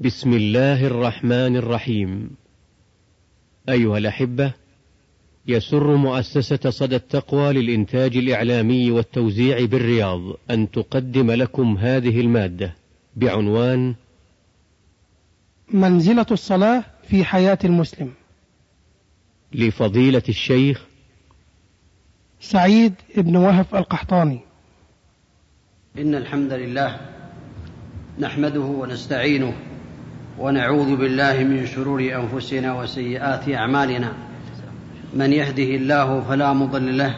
بسم الله الرحمن الرحيم. أيها الأحبة يسر مؤسسة صدى التقوى للإنتاج الإعلامي والتوزيع بالرياض أن تقدم لكم هذه المادة بعنوان منزلة الصلاة في حياة المسلم. لفضيلة الشيخ سعيد بن وهف القحطاني. إن الحمد لله نحمده ونستعينه ونعوذ بالله من شرور أنفسنا وسيئات أعمالنا. من يهده الله فلا مضل له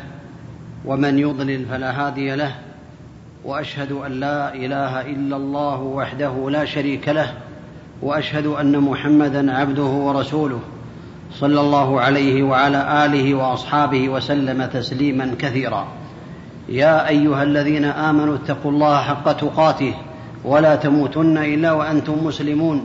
ومن يضلل فلا هادي له. وأشهد أن لا إله إلا الله وحده لا شريك له وأشهد أن محمدا عبده ورسوله صلى الله عليه وعلى آله وأصحابه وسلم تسليما كثيرا. يا أيها الذين آمنوا اتقوا الله حق تقاته ولا تموتن إلا وأنتم مسلمون.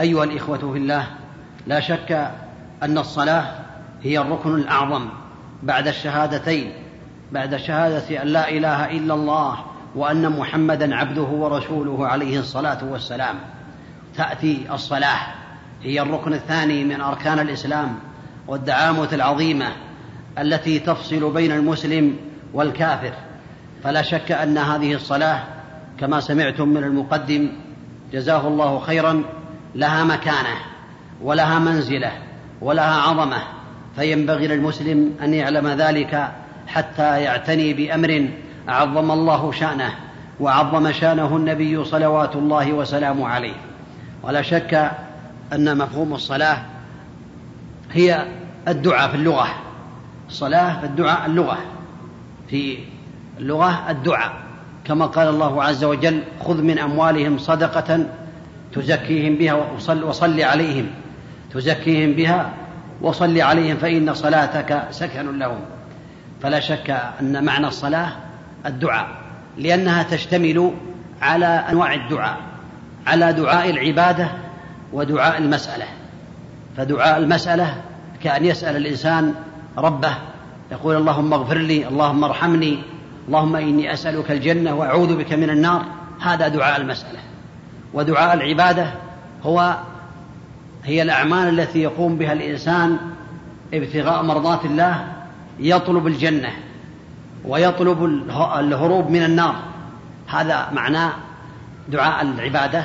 أيها الإخوة في الله لا شك أن الصلاة هي الركن الأعظم بعد الشهادتين بعد شهادة أن لا إله إلا الله وأن محمدا عبده ورسوله عليه الصلاة والسلام. تأتي الصلاة هي الركن الثاني من أركان الإسلام والدعامة العظيمة التي تفصل بين المسلم والكافر. فلا شك أن هذه الصلاة كما سمعتم من المقدم جزاه الله خيرا لها مكانة ولها منزلة ولها عظمة فينبغي للمسلم أن يعلم ذلك حتى يعتني بأمر عظم الله شأنه وعظم شأنه النبي صلوات الله وسلامه عليه. ولا شك أن مفهوم الصلاة هي الدعاء في اللغة. الصلاه في الدعاء اللغة. في اللغة الدعاء. كما قال الله عز وجل خذ من أموالهم صدقة تزكيهم بها وصل, وصل عليهم. تزكيهم بها وصل عليهم فإن صلاتك سكن لهم. فلا شك أن معنى الصلاة الدعاء لأنها تشتمل على أنواع الدعاء على دعاء العبادة ودعاء المسألة. فدعاء المسألة كأن يسأل الإنسان ربه يقول اللهم اغفر لي اللهم ارحمني اللهم إني أسألك الجنة وأعوذ بك من النار. هذا دعاء المسألة. ودعاء العبادة هو هي الأعمال التي يقوم بها الإنسان ابتغاء مرضات الله يطلب الجنة ويطلب الهروب من النار. هذا معنى دعاء العبادة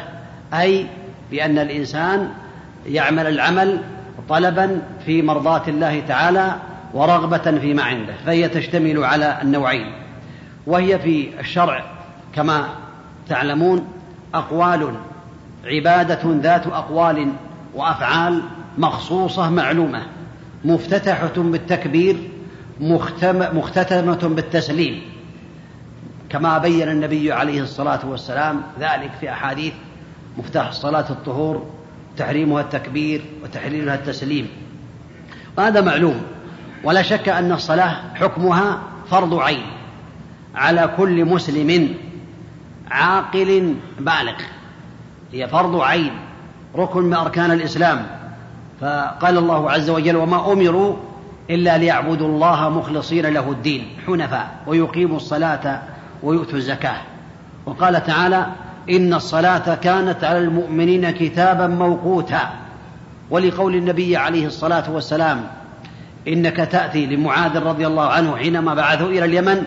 أي بأن الإنسان يعمل العمل طلبا في مرضاه الله تعالى ورغبة فيما عنده فهي تشتمل على النوعين. وهي في الشرع كما تعلمون أقوال عبادة ذات أقوال وأفعال مخصوصة معلومة مفتتحة بالتكبير مختتمة بالتسليم. كما بين النبي عليه الصلاة والسلام ذلك في أحاديث مفتاح الصلاه الطهور تحريمها التكبير وتحليلها التسليم. وهذا معلوم ولا شك أن الصلاة حكمها فرض عين على كل مسلم. عاقل بالغ هي فرض عين ركن من أركان الإسلام. فقال الله عز وجل وما أمروا إلا ليعبدوا الله مخلصين له الدين حنفاء ويقيموا الصلاة ويؤتوا الزكاة. وقال تعالى إن الصلاة كانت على المؤمنين كتابا موقوتا. ولقول النبي عليه الصلاة والسلام إنك تأتي لمعاذ رضي الله عنه حينما بعثه إلى اليمن.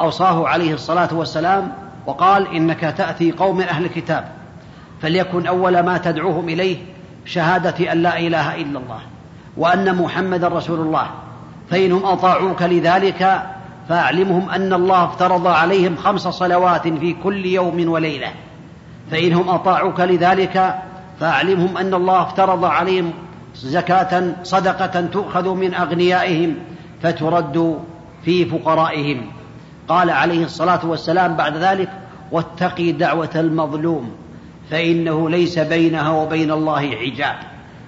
أوصاه عليه الصلاة والسلام وقال إنك تأتي قوم أهل الكتاب فليكن أول ما تدعوهم إليه شهادة أن لا إله إلا الله وأن محمدا رسول الله فإنهم أطاعوك لذلك فأعلمهم أن الله افترض عليهم خمس صلوات في كل يوم وليلة فإنهم أطاعوك لذلك فأعلمهم أن الله افترض عليهم زكاة صدقة تؤخذ من أغنيائهم فترد في فقرائهم قال عليه الصلاة والسلام بعد ذلك واتقي دعوة المظلوم فإنه ليس بينها وبين الله حجاب.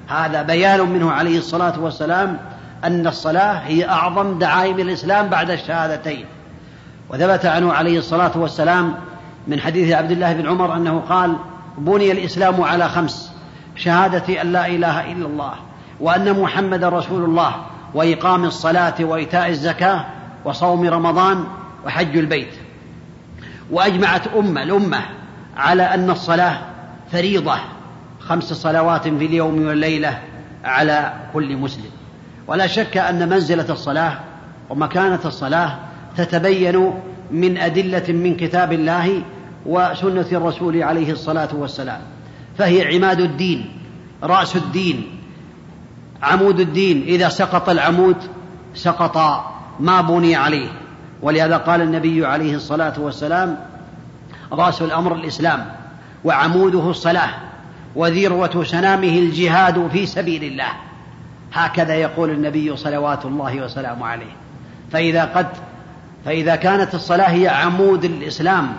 هذا بيان منه عليه الصلاة والسلام أن الصلاة هي أعظم دعائم الإسلام بعد الشهادتين. وثبت عنه عليه الصلاة والسلام من حديث عبد الله بن عمر أنه قال بني الإسلام على خمس شهادة أن لا إله إلا الله وأن محمد رسول الله وإقام الصلاة وإيتاء الزكاة وصوم رمضان وحج البيت. وأجمعت أمة الأمة على أن الصلاة فريضة خمس صلوات في اليوم والليلة على كل مسلم. ولا شك أن منزلة الصلاة ومكانة الصلاة تتبين من أدلة من كتاب الله وسنة الرسول عليه الصلاة والسلام. فهي عماد الدين رأس الدين عمود الدين. إذا سقط العمود سقط ما بني عليه. ولهذا قال النبي عليه الصلاة والسلام رأس الأمر الإسلام وعموده الصلاة وذروة سنامه الجهاد في سبيل الله. هكذا يقول النبي صلوات الله وسلامه عليه. فإذا قد فإذا كانت الصلاة هي عمود الإسلام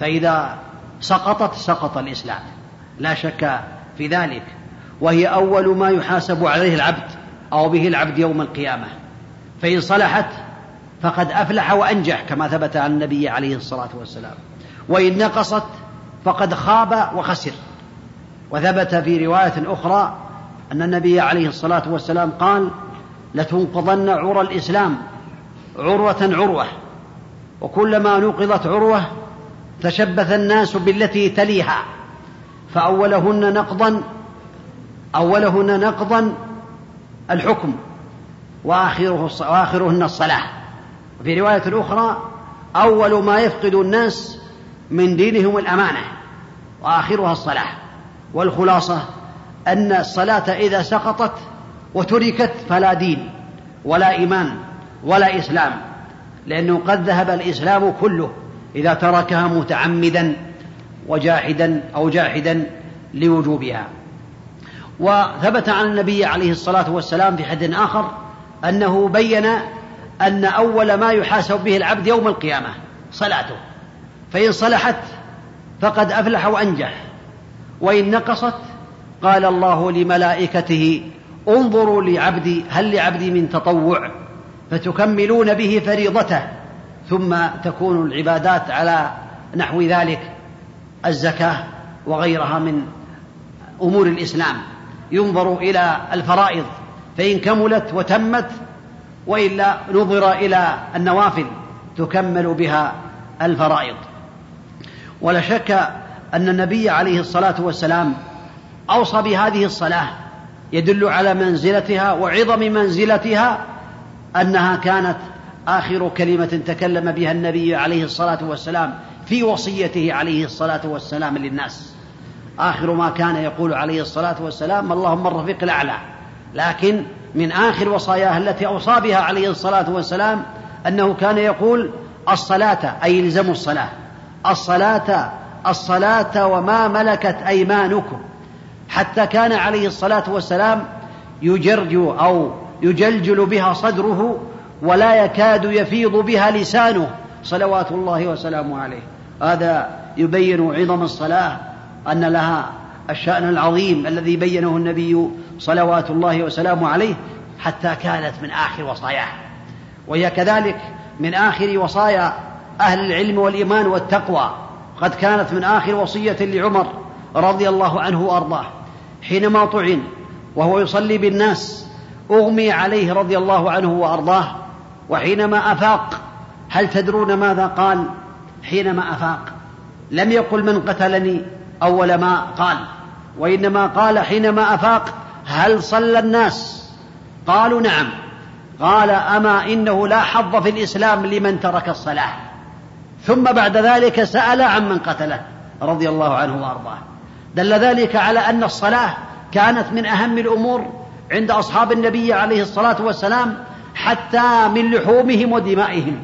فإذا سقطت سقط الإسلام. لا شك في ذلك. وهي أول ما يحاسب عليه العبد أو به العبد يوم القيامة. فإن صلحت فقد أفلح وأنجح كما ثبت عن النبي عليه الصلاة والسلام. وإن نقصت فقد خاب وخسر. وثبت في رواية أخرى أن النبي عليه الصلاة والسلام قال لتنقضن عرى الإسلام عروة عروة. وكلما نقضت عروة تشبث الناس بالتي تليها. فأولهن نقضا أولهن نقضا الحكم وآخره وآخرهن الصلاة. في رواية أخرى أول ما يفقد الناس من دينهم الأمانة وآخرها الصلاة. والخلاصة أن الصلاة إذا سقطت وتركت فلا دين ولا إيمان ولا إسلام لأنه قد ذهب الإسلام كله إذا تركها متعمدا وجاحدا أو جاحدا لوجوبها. وثبت عن النبي عليه الصلاة والسلام في حد آخر أنه بين أن أول ما يحاسب به العبد يوم القيامة صلاته. فإن صلحت فقد أفلح وأنجح. وإن نقصت قال الله لملائكته انظروا لعبدي هل لعبدي من تطوع؟ فتكملون به فريضته. ثم تكون العبادات على نحو ذلك الزكاة وغيرها من أمور الإسلام. ينظر إلى الفرائض. فإن كملت وتمت وإلا نظر إلى النوافل تكمل بها الفرائض. ولا شك أن النبي عليه الصلاة والسلام أوصى بهذه الصلاة يدل على منزلتها وعظم منزلتها أنها كانت آخر كلمة تكلم بها النبي عليه الصلاة والسلام في وصيته عليه الصلاة والسلام للناس. آخر ما كان يقول عليه الصلاة والسلام اللهم الرفيق الأعلى. لكن من آخر وصاياه التي أوصى بها عليه الصلاة والسلام أنه كان يقول الصلاة أي الزموا الصلاة. الصلاة الصلاة وما ملكت أيمانكم. حتى كان عليه الصلاة والسلام يجرج أو يجلجل بها صدره ولا يكاد يفيض بها لسانه. صلوات الله وسلامه عليه. هذا يبين عظم الصلاة أن لها الشأن العظيم الذي بينه النبي صلوات الله وسلامه عليه حتى كانت من آخر وصاياه. وهي كذلك من آخر وصايا أهل العلم والإيمان والتقوى. قد كانت من آخر وصية لعمر رضي الله عنه وأرضاه. حينما طعن وهو يصلي بالناس أغمي عليه رضي الله عنه وأرضاه. وحينما أفاق هل تدرون ماذا قال؟ حينما أفاق. لم يقل من قتلني أول ما قال. وإنما قال حينما أفاق هل صلى الناس؟ قالوا نعم. قال أما إنه لا حظ في الإسلام لمن ترك الصلاة. ثم بعد ذلك سأل عن من قتله رضي الله عنه وأرضاه. دل ذلك على أن الصلاة كانت من أهم الأمور عند أصحاب النبي عليه الصلاة والسلام حتى من لحومهم ودمائهم.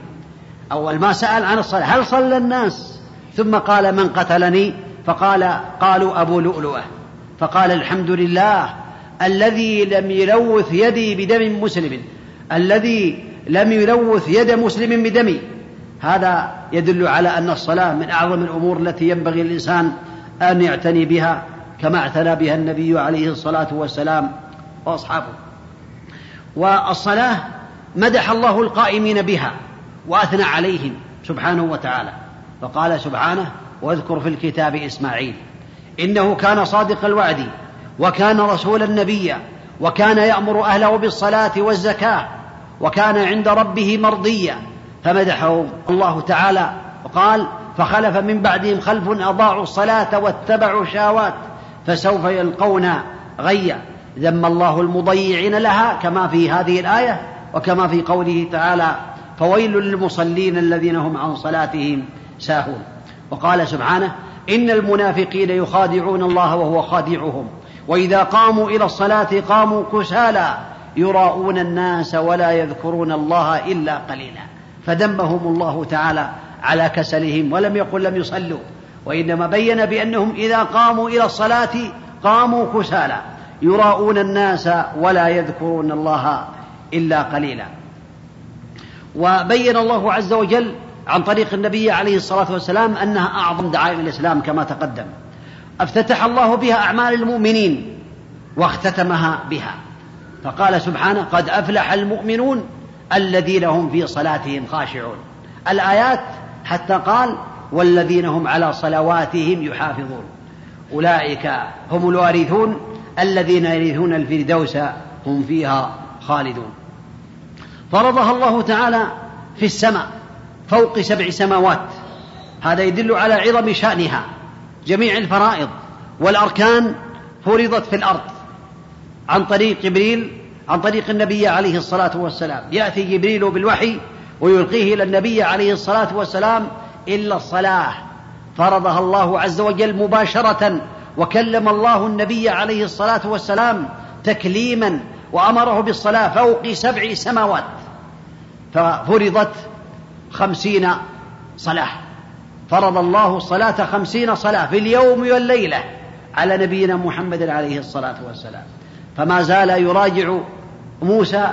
أول ما سأل عن الصلاة هل صلى الناس؟ ثم قال من قتلني؟ فقال قالوا أبو لؤلؤة. فقال الحمد لله الذي لم يلوث يدي بدم مسلم. الذي لم يلوث يد مسلم بدمي. هذا يدل على أن الصلاة من أعظم الأمور التي ينبغي الانسان أن يعتني بها كما اعتنى بها النبي عليه الصلاة والسلام وأصحابه. والصلاة مدح الله القائمين بها وأثنى عليهم سبحانه وتعالى. فقال سبحانه واذكر في الكتاب إسماعيل. إنه كان صادق الوعد وكان رسولا نبيا وكان يأمر أهله بالصلاة والزكاة وكان عند ربه مرضيا. فمدحه الله تعالى وقال فخلف من بعدهم خلف أضاعوا الصلاة واتبعوا الشهوات فسوف يلقون غيا. ذم الله المضيعين لها كما في هذه الآية وكما في قوله تعالى فويل للمصلين الذين هم عن صلاتهم ساهون. وقال سبحانه إن المنافقين يخادعون الله وهو خادعهم وإذا قاموا إلى الصلاة قاموا كسالى يراءون الناس ولا يذكرون الله إلا قليلا فدمهم الله تعالى على كسلهم ولم يقل لم يصلوا وإنما بين بأنهم إذا قاموا إلى الصلاة قاموا كسالى يراءون الناس ولا يذكرون الله إلا قليلا وبين الله عز وجل عن طريق النبي عليه الصلاة والسلام أنها أعظم دعائم الإسلام كما تقدم. أفتتح الله بها أعمال المؤمنين واختتمها بها. فقال سبحانه قد أفلح المؤمنون الذين هم في صلاتهم خاشعون. الآيات حتى قال والذين هم على صلواتهم يحافظون. أولئك هم الوارثون الذين يرثون الفردوس هم فيها خالدون. فرضها الله تعالى في السماء. فوق سبع سماوات. هذا يدل على عظم شأنها جميع الفرائض والأركان فرضت في الأرض. عن طريق جبريل عن طريق النبي عليه الصلاة والسلام. يأتي جبريل بالوحي ويلقيه إلى النبي عليه الصلاة والسلام إلا الصلاة. فرضها الله عز وجل مباشرة وكلم الله النبي عليه الصلاة والسلام تكليما وأمره بالصلاة فوق سبع سماوات. ففرضت خمسين صلاة. فرض الله الصلاة خمسين صلاة في اليوم والليلة على نبينا محمد عليه الصلاة والسلام. فما زال يراجع موسى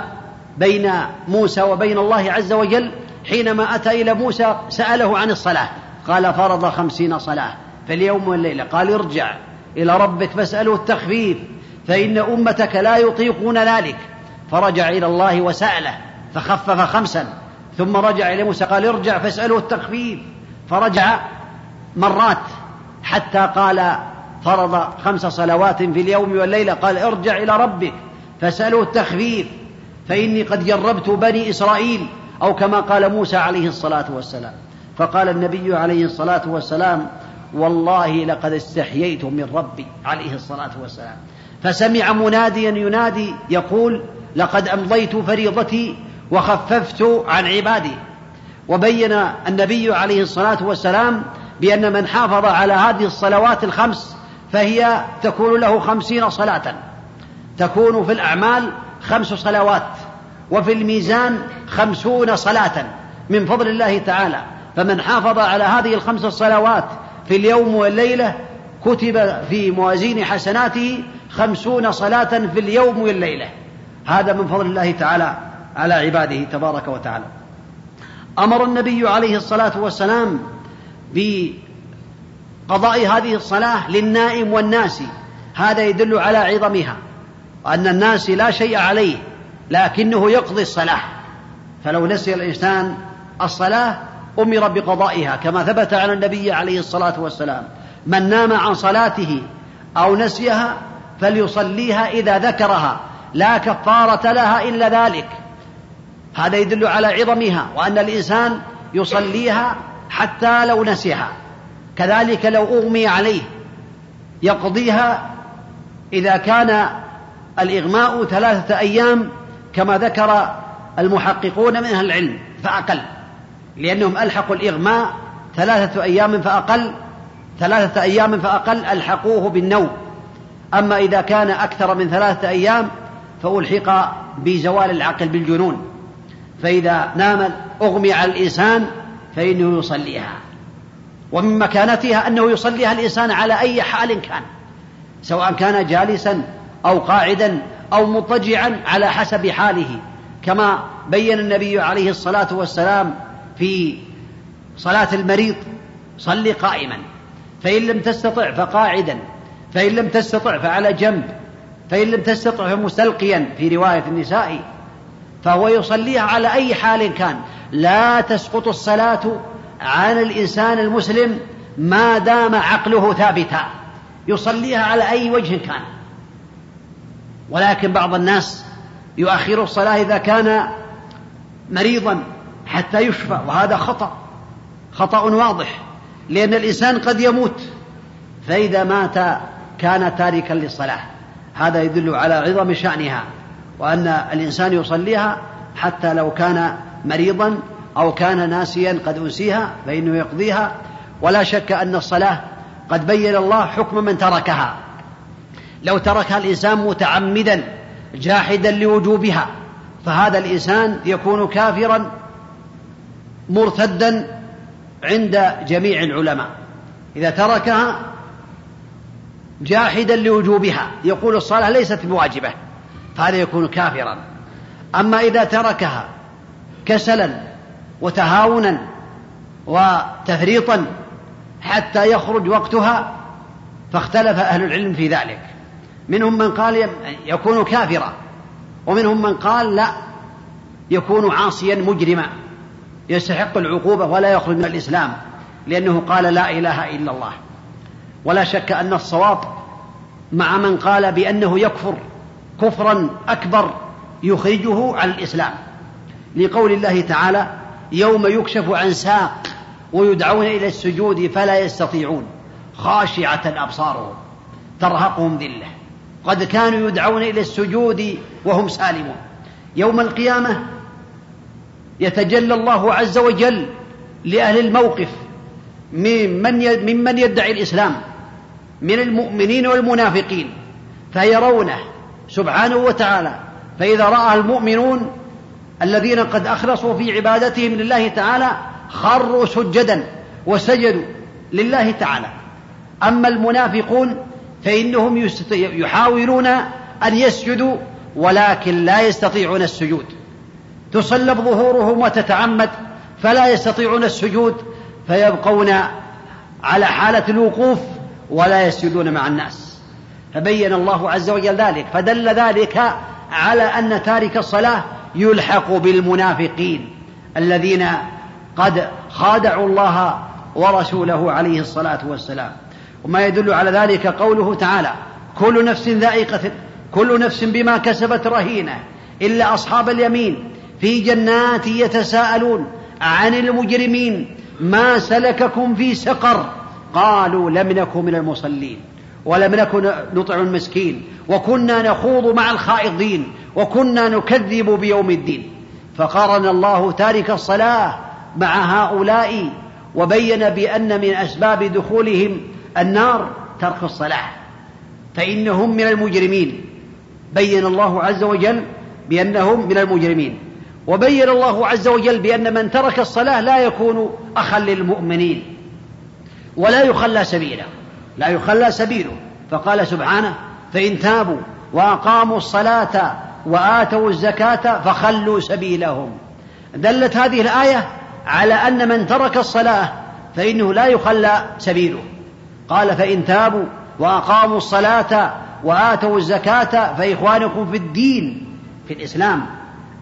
بين موسى وبين الله عز وجل حينما أتى إلى موسى سأله عن الصلاة. قال فرض خمسين صلاة في اليوم والليلة قال ارجع إلى ربك فاسأله التخفيف فإن أمتك لا يطيقون ذلك. فرجع إلى الله وسأله فخفف خمسا. ثم رجع إلى موسى قال ارجع فاسأله التخفيف. فرجع مرات حتى قال فرض خمس صلوات في اليوم والليلة قال ارجع إلى ربك فاسأله التخفيف. فإني قد جربت بني إسرائيل أو كما قال موسى عليه الصلاة والسلام. فقال النبي عليه الصلاة والسلام والله لقد استحييت من ربي عليه الصلاة والسلام. فسمع مناديا ينادي يقول لقد أمضيت فريضتي وخففت عن عبادي. وبين النبي عليه الصلاة والسلام بأن من حافظ على هذه الصلوات الخمس فهي تكون له خمسين صلاة. تكون في الأعمال خمس صلوات وفي الميزان خمسون صلاة من فضل الله تعالى. فمن حافظ على هذه الخمس الصلوات في اليوم والليلة كتب في موازين حسناته خمسون صلاة في اليوم والليلة. هذا من فضل الله تعالى. على عباده تبارك وتعالى. أمر النبي عليه الصلاة والسلام بقضاء هذه الصلاة للنائم والناس. هذا يدل على عظمها وأن الناس لا شيء عليه لكنه يقضي الصلاة. فلو نسي الإنسان الصلاة أمر بقضائها. كما ثبت عن النبي عليه الصلاة والسلام من نام عن صلاته أو نسيها فليصليها إذا ذكرها. لا كفارة لها إلا ذلك. هذا يدل على عظمها وأن الإنسان يصليها حتى لو نسيها. كذلك لو أغمي عليه يقضيها إذا كان الإغماء ثلاثة أيام كما ذكر المحققون من أهل العلم فأقل. لأنهم ألحقوا الإغماء ثلاثة أيام فأقل ثلاثة أيام فأقل ألحقوه بالنوم. أما إذا كان أكثر من ثلاثة أيام فألحق بزوال العقل بالجنون. فإذا نام أغمي على الإنسان فإنه يصليها. ومن مكانتها أنه يصليها الإنسان على أي حال كان. سواء كان جالسا أو قاعدا أو مضطجعا على حسب حاله. كما بين النبي عليه الصلاة والسلام في صلاة المريض صل قائما. فإن لم تستطع فقاعدا. فإن لم تستطع فعلى جنب. فإن لم تستطع فمستلقيا. في رواية النساء فهو يصليها على أي حال كان. لا تسقط الصلاة عن الإنسان المسلم ما دام عقله ثابتا. يصليها على أي وجه كان. ولكن بعض الناس يؤخر الصلاة إذا كان مريضا حتى يشفى وهذا خطأ. خطأ واضح. لأن الإنسان قد يموت فإذا مات كان تاركا للصلاة. هذا يدل على عظم شأنها. وأن الإنسان يصليها حتى لو كان مريضا أو كان ناسيا قد أنسيها فإنه يقضيها. ولا شك أن الصلاة قد بين الله حكم من تركها. لو تركها الإنسان متعمدا جاحدا لوجوبها فهذا الإنسان يكون كافرا مرتدا عند جميع العلماء. إذا تركها جاحدا لوجوبها يقول الصلاة ليست بواجبة. فهذا يكون كافرا. أما إذا تركها كسلا وتهاونا وتفريطا حتى يخرج وقتها فاختلف أهل العلم في ذلك. منهم من قال يكون كافرا ومنهم من قال لا يكون عاصيا مجرما. يستحق العقوبة ولا يخرج من الإسلام لأنه قال لا إله إلا الله. ولا شك أن الصواب مع من قال بأنه يكفر. كفرا أكبر يخرجه عن الإسلام. لقول الله تعالى يوم يكشف عن ساق ويدعون إلى السجود فلا يستطيعون خاشعة أبصارهم ترهقهم ذلة. قد كانوا يدعون إلى السجود وهم سالمون. يوم القيامة يتجلى الله عز وجل لأهل الموقف ممن ممن يدعي الإسلام من المؤمنين والمنافقين فيرونه سبحانه وتعالى. فإذا رأى المؤمنون الذين قد أخلصوا في عبادتهم لله تعالى خروا سجدا وسجدوا لله تعالى. أما المنافقون فإنهم يحاولون أن يسجدوا ولكن لا يستطيعون السجود. تصلب ظهورهم وتتعمد فلا يستطيعون السجود فيبقون على حالة الوقوف ولا يسجدون مع الناس. فبين الله عز وجل ذلك فدل ذلك على أن تارك الصلاة يلحق بالمنافقين الذين قد خادعوا الله ورسوله عليه الصلاة والسلام. وما يدل على ذلك قوله تعالى كل نفس ذائقة كل نفس بما كسبت رهينة إلا أصحاب اليمين في جنات يتساءلون عن المجرمين ما سلككم في سقر؟ قالوا لم نكن من المصلين. ولم نكن نطع المسكين وكنا نخوض مع الخائضين وكنا نكذب بيوم الدين فقارن الله تارك الصلاة مع هؤلاء وبين بأن من أسباب دخولهم النار ترك الصلاة فإنهم من المجرمين بين الله عز وجل بأنهم من المجرمين وبين الله عز وجل بأن من ترك الصلاة لا يكون أخا للمؤمنين ولا يخلى سبيله لا يخلى سبيله. فقال سبحانه فإن تابوا وأقاموا الصلاة وآتوا الزكاة فخلوا سبيلهم. دلت هذه الآية على أن من ترك الصلاة فإنه لا يخلى سبيله. قال فإن تابوا وأقاموا الصلاة وآتوا الزكاة فإخوانكم في الدين في الإسلام.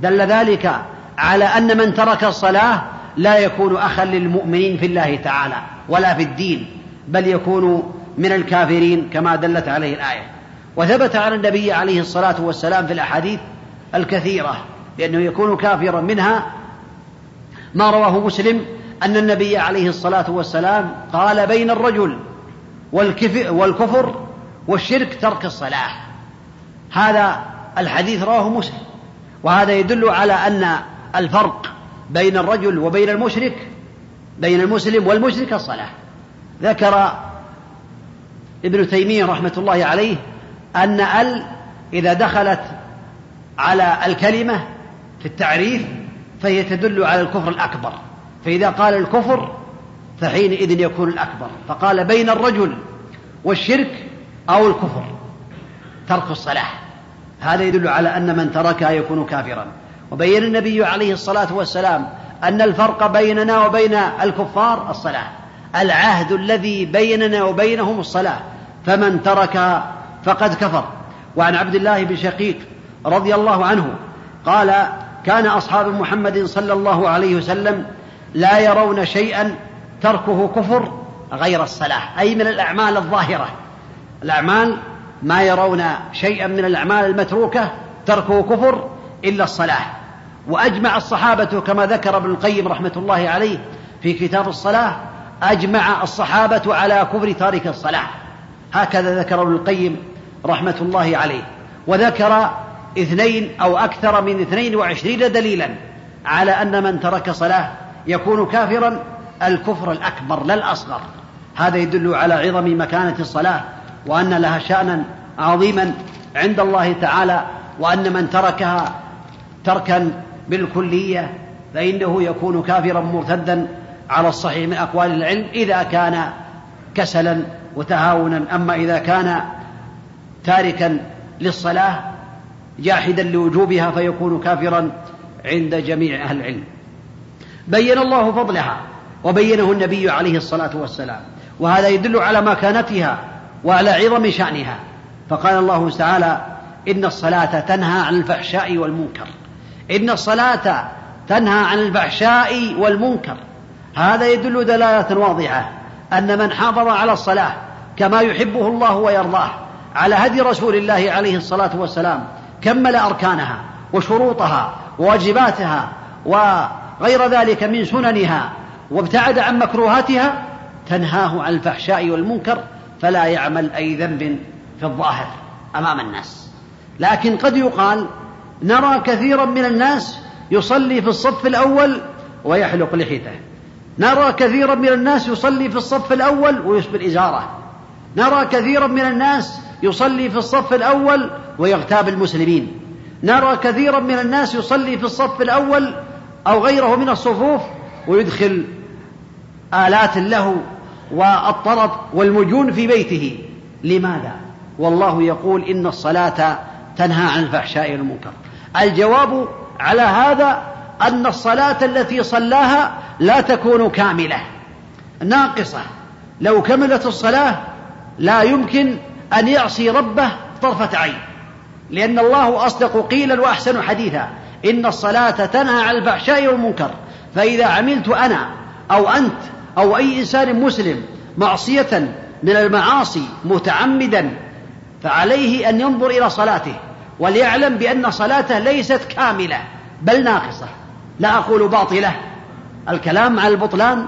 دل ذلك على أن من ترك الصلاة لا يكون أخا للمؤمنين في الله تعالى ولا في الدين بل يكون من الكافرين كما دلت عليه الآية. وثبت عن النبي عليه الصلاة والسلام في الأحاديث الكثيرة بأنه يكون كافرا منها. ما رواه مسلم أن النبي عليه الصلاة والسلام قال بين الرجل والكفر والشرك ترك الصلاة. هذا الحديث رواه مسلم. وهذا يدل على أن الفرق بين الرجل وبين المشرك بين المسلم والمشرك الصلاة. ذكر ابن تيمية رحمة الله عليه أن ال إذا دخلت على الكلمة في التعريف فهي تدل على الكفر الأكبر. فإذا قال الكفر فحينئذ يكون الأكبر. فقال بين الرجل والشرك أو الكفر. ترك الصلاة. هذا يدل على أن من تركها يكون كافرا. وبين النبي عليه الصلاة والسلام أن الفرق بيننا وبين الكفار الصلاة. العهد الذي بيننا وبينهم الصلاة. فمن تركها فقد كفر. وعن عبد الله بن شقيق رضي الله عنه قال كان أصحاب محمد صلى الله عليه وسلم لا يرون شيئا تركه كفر غير الصلاة أي من الأعمال الظاهرة. الأعمال ما يرون شيئا من الأعمال المتروكة تركه كفر إلا الصلاة. وأجمع الصحابة كما ذكر ابن القيم رحمة الله عليه في كتاب الصلاة أجمع الصحابة على كفر تارك الصلاة. هكذا ذكر ابن القيم رحمة الله عليه. وذكر اثنين أو أكثر من اثنين وعشرين دليلا على أن من ترك صلاة يكون كافرا الكفر الأكبر لا الأصغر. هذا يدل على عظم مكانة الصلاة وأن لها شأنا عظيما عند الله تعالى وأن من تركها تركا بالكلية فإنه يكون كافرا مرتدا على الصحيح من أقوال العلم إذا كان كسلا وتهاونا. أما إذا كان تاركا للصلاة جاحدا لوجوبها فيكون كافرا عند جميع أهل العلم. بين الله فضلها وبينه النبي عليه الصلاة والسلام. وهذا يدل على مكانتها وعلى عظم شأنها. فقال الله تعالى إن الصلاة تنهى عن الفحشاء والمنكر. إن الصلاة تنهى عن الفحشاء والمنكر. هذا يدل دلالة واضحة أن من حافظ على الصلاة كما يحبه الله ويرضاه على هدي رسول الله عليه الصلاة والسلام كمل أركانها وشروطها وواجباتها وغير ذلك من سننها وابتعد عن مكروهاتها تنهاه عن الفحشاء والمنكر فلا يعمل أي ذنب في الظاهر أمام الناس. لكن قد يقال نرى كثيرا من الناس يصلي في الصف الأول ويحلق لحيته. نرى كثيرا من الناس يصلي في الصف الأول ويسبل إزارة نرى كثيرا من الناس يصلي في الصف الأول ويغتاب المسلمين. نرى كثيرا من الناس يصلي في الصف الأول أو غيره من الصفوف ويدخل آلات له والطرب والمجون في بيته. لماذا؟ والله يقول إن الصلاة تنهى عن الفحشاء والمنكر. الجواب على هذا أن الصلاة التي صلاها لا تكون كاملة ناقصة. لو كملت الصلاة لا يمكن أن يعصي ربه طرفة عين لأن الله أصدق قيلا وأحسن حديثا. إن الصلاة تنهى عن الفحشاء والمنكر فإذا عملت أنا أو أنت أو أي إنسان مسلم معصية من المعاصي متعمدا فعليه أن ينظر إلى صلاته وليعلم بأن صلاته ليست كاملة بل ناقصة. لا أقول باطلة. الكلام على البطلان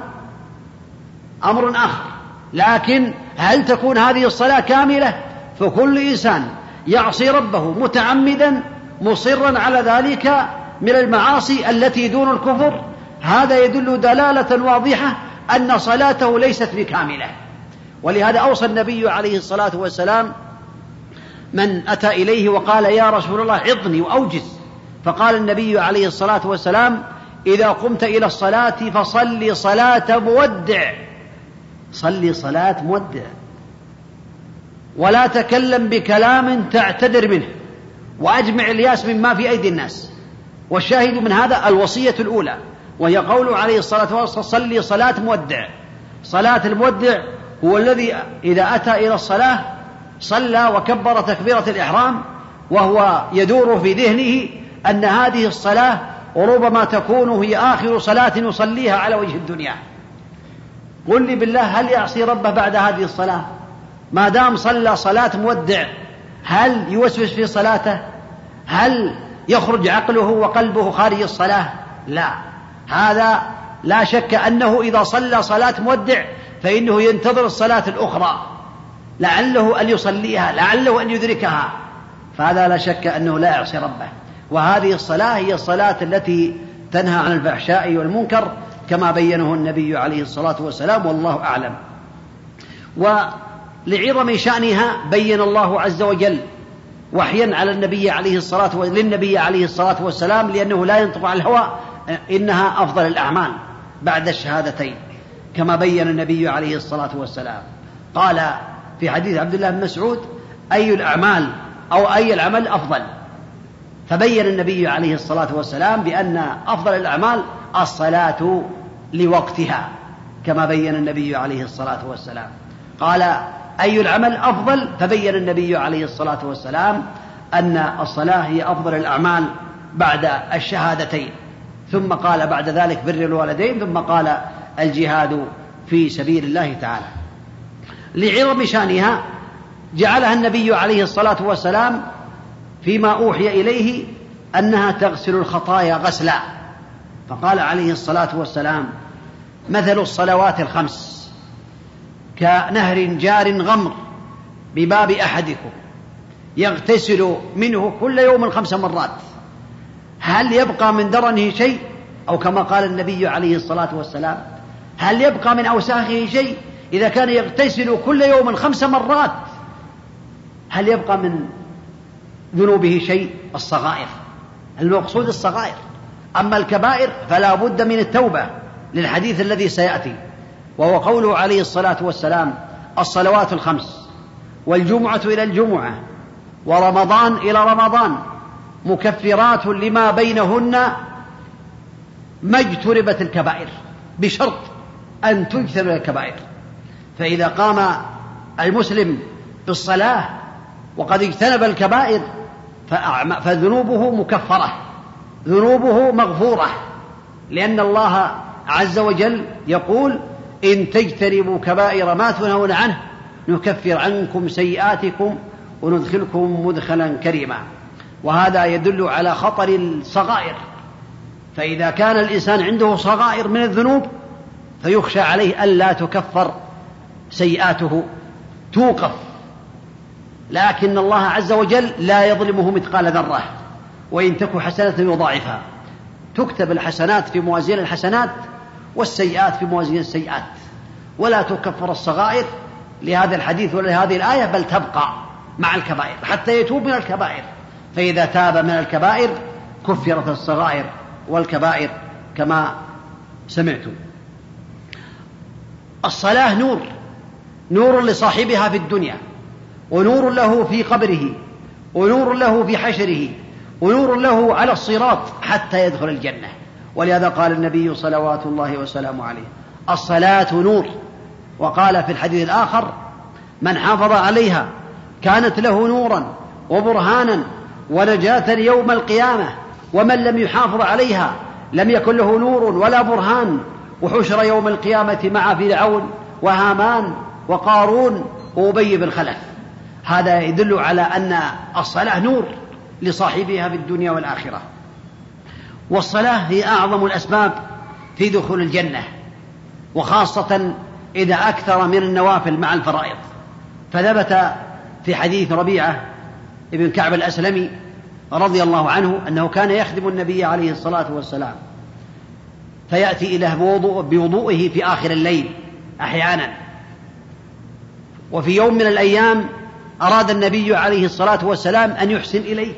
أمر آخر. لكن هل تكون هذه الصلاة كاملة؟ فكل إنسان يعصي ربه متعمدا مصرا على ذلك من المعاصي التي دون الكفر. هذا يدل دلالة واضحة أن صلاته ليست بكاملة. ولهذا أوصى النبي عليه الصلاة والسلام من أتى إليه وقال يا رسول الله عظني وأوجز. فقال النبي عليه الصلاة والسلام إذا قمت إلى الصلاة فصل صلاة مودع. صلي صلاة مودع. ولا تكلم بكلام تعتذر منه. وأجمع الياس مما في أيدي الناس. والشاهد من هذا الوصية الأولى وهي قوله عليه الصلاة والسلام صلي صلاة مودع. صلاة المودع هو الذي إذا أتى إلى الصلاة صلى وكبر تكبيرة الإحرام وهو يدور في ذهنه أن هذه الصلاة وربما تكون هي آخر صلاة يصليها على وجه الدنيا. قل لي بالله هل يعصي ربه بعد هذه الصلاة؟ ما دام صلى صلاة مودع هل يوسوس في صلاته؟ هل يخرج عقله وقلبه خارج الصلاة؟ لا. هذا لا شك أنه إذا صلى صلاة مودع فإنه ينتظر الصلاة الأخرى. لعله أن يصليها لعله أن يدركها. فهذا لا شك أنه لا يعصي ربه. وهذه الصلاة هي الصلاة التي تنهى عن الفحشاء والمنكر كما بينه النبي عليه الصلاة والسلام والله أعلم. ولعظم شأنها بين الله عز وجل وحيا على النبي عليه الصلاة و... للنبي عليه الصلاة والسلام لأنه لا ينطق عن الهوى إنها أفضل الأعمال بعد الشهادتين كما بين النبي عليه الصلاة والسلام. قال في حديث عبد الله بن مسعود أي الأعمال أو أي العمل أفضل؟ فبين النبي عليه الصلاة والسلام بأن أفضل الأعمال الصلاة لوقتها كما بين النبي عليه الصلاة والسلام. قال أي العمل أفضل؟ فبين النبي عليه الصلاة والسلام أن الصلاة هي أفضل الأعمال بعد الشهادتين. ثم قال بعد ذلك بر الوالدين. ثم قال الجهاد في سبيل الله تعالى. لعظم شأنها جعلها النبي عليه الصلاة والسلام فيما أوحي إليه أنها تغسل الخطايا غسلا. فقال عليه الصلاة والسلام مثل الصلوات الخمس كنهر جار غمر بباب أحدكم يغتسل منه كل يوم خمس مرات. هل يبقى من درنه شيء؟ أو كما قال النبي عليه الصلاة والسلام هل يبقى من أوساخه شيء إذا كان يغتسل كل يوم خمس مرات؟ هل يبقى من ذنوبه شيء الصغائر. المقصود الصغائر. أما الكبائر فلا بد من التوبة للحديث الذي سيأتي وهو قوله عليه الصلاة والسلام الصلوات الخمس والجمعة إلى الجمعة ورمضان إلى رمضان مكفرات لما بينهن ما اجتربت الكبائر بشرط أن تجتنب الكبائر. فإذا قام المسلم بالصلاة وقد اجتنب الكبائر فذنوبه مكفرة ذنوبه مغفورة لأن الله عز وجل يقول إن تجتنبوا كبائر ما تنهون عنه نكفر عنكم سيئاتكم وندخلكم مدخلا كريما. وهذا يدل على خطر الصغائر. فإذا كان الإنسان عنده صغائر من الذنوب فيخشى عليه ألا تكفر سيئاته توقف. لكن الله عز وجل لا يظلمه مثقال ذرة وإن تك حسنة يضاعفها. تكتب الحسنات في موازين الحسنات والسيئات في موازين السيئات. ولا تكفر الصغائر لهذا الحديث ولا لهذه الآية بل تبقى مع الكبائر حتى يتوب من الكبائر. فإذا تاب من الكبائر كفرت الصغائر والكبائر كما سمعتم. الصلاة نور نور لصاحبها في الدنيا. ونور له في قبره ونور له في حشره ونور له على الصراط حتى يدخل الجنة. ولهذا قال النبي صلوات الله وسلامه عليه الصلاة نور. وقال في الحديث الآخر من حافظ عليها كانت له نورا وبرهانا ونجاة يوم القيامة ومن لم يحافظ عليها لم يكن له نور ولا برهان وحشر يوم القيامة مع فرعون وهامان وقارون وأبي بن خلف. هذا يدل على أن الصلاة نور لصاحبها في الدنيا والآخرة. والصلاة هي أعظم الأسباب في دخول الجنة وخاصة إذا أكثر من النوافل مع الفرائض. فثبت في حديث ربيعة ابن كعب الأسلمي رضي الله عنه أنه كان يخدم النبي عليه الصلاة والسلام فيأتي بوضوء بوضوئه في آخر الليل أحيانا. وفي يوم من الأيام أراد النبي عليه الصلاة والسلام أن يحسن إليه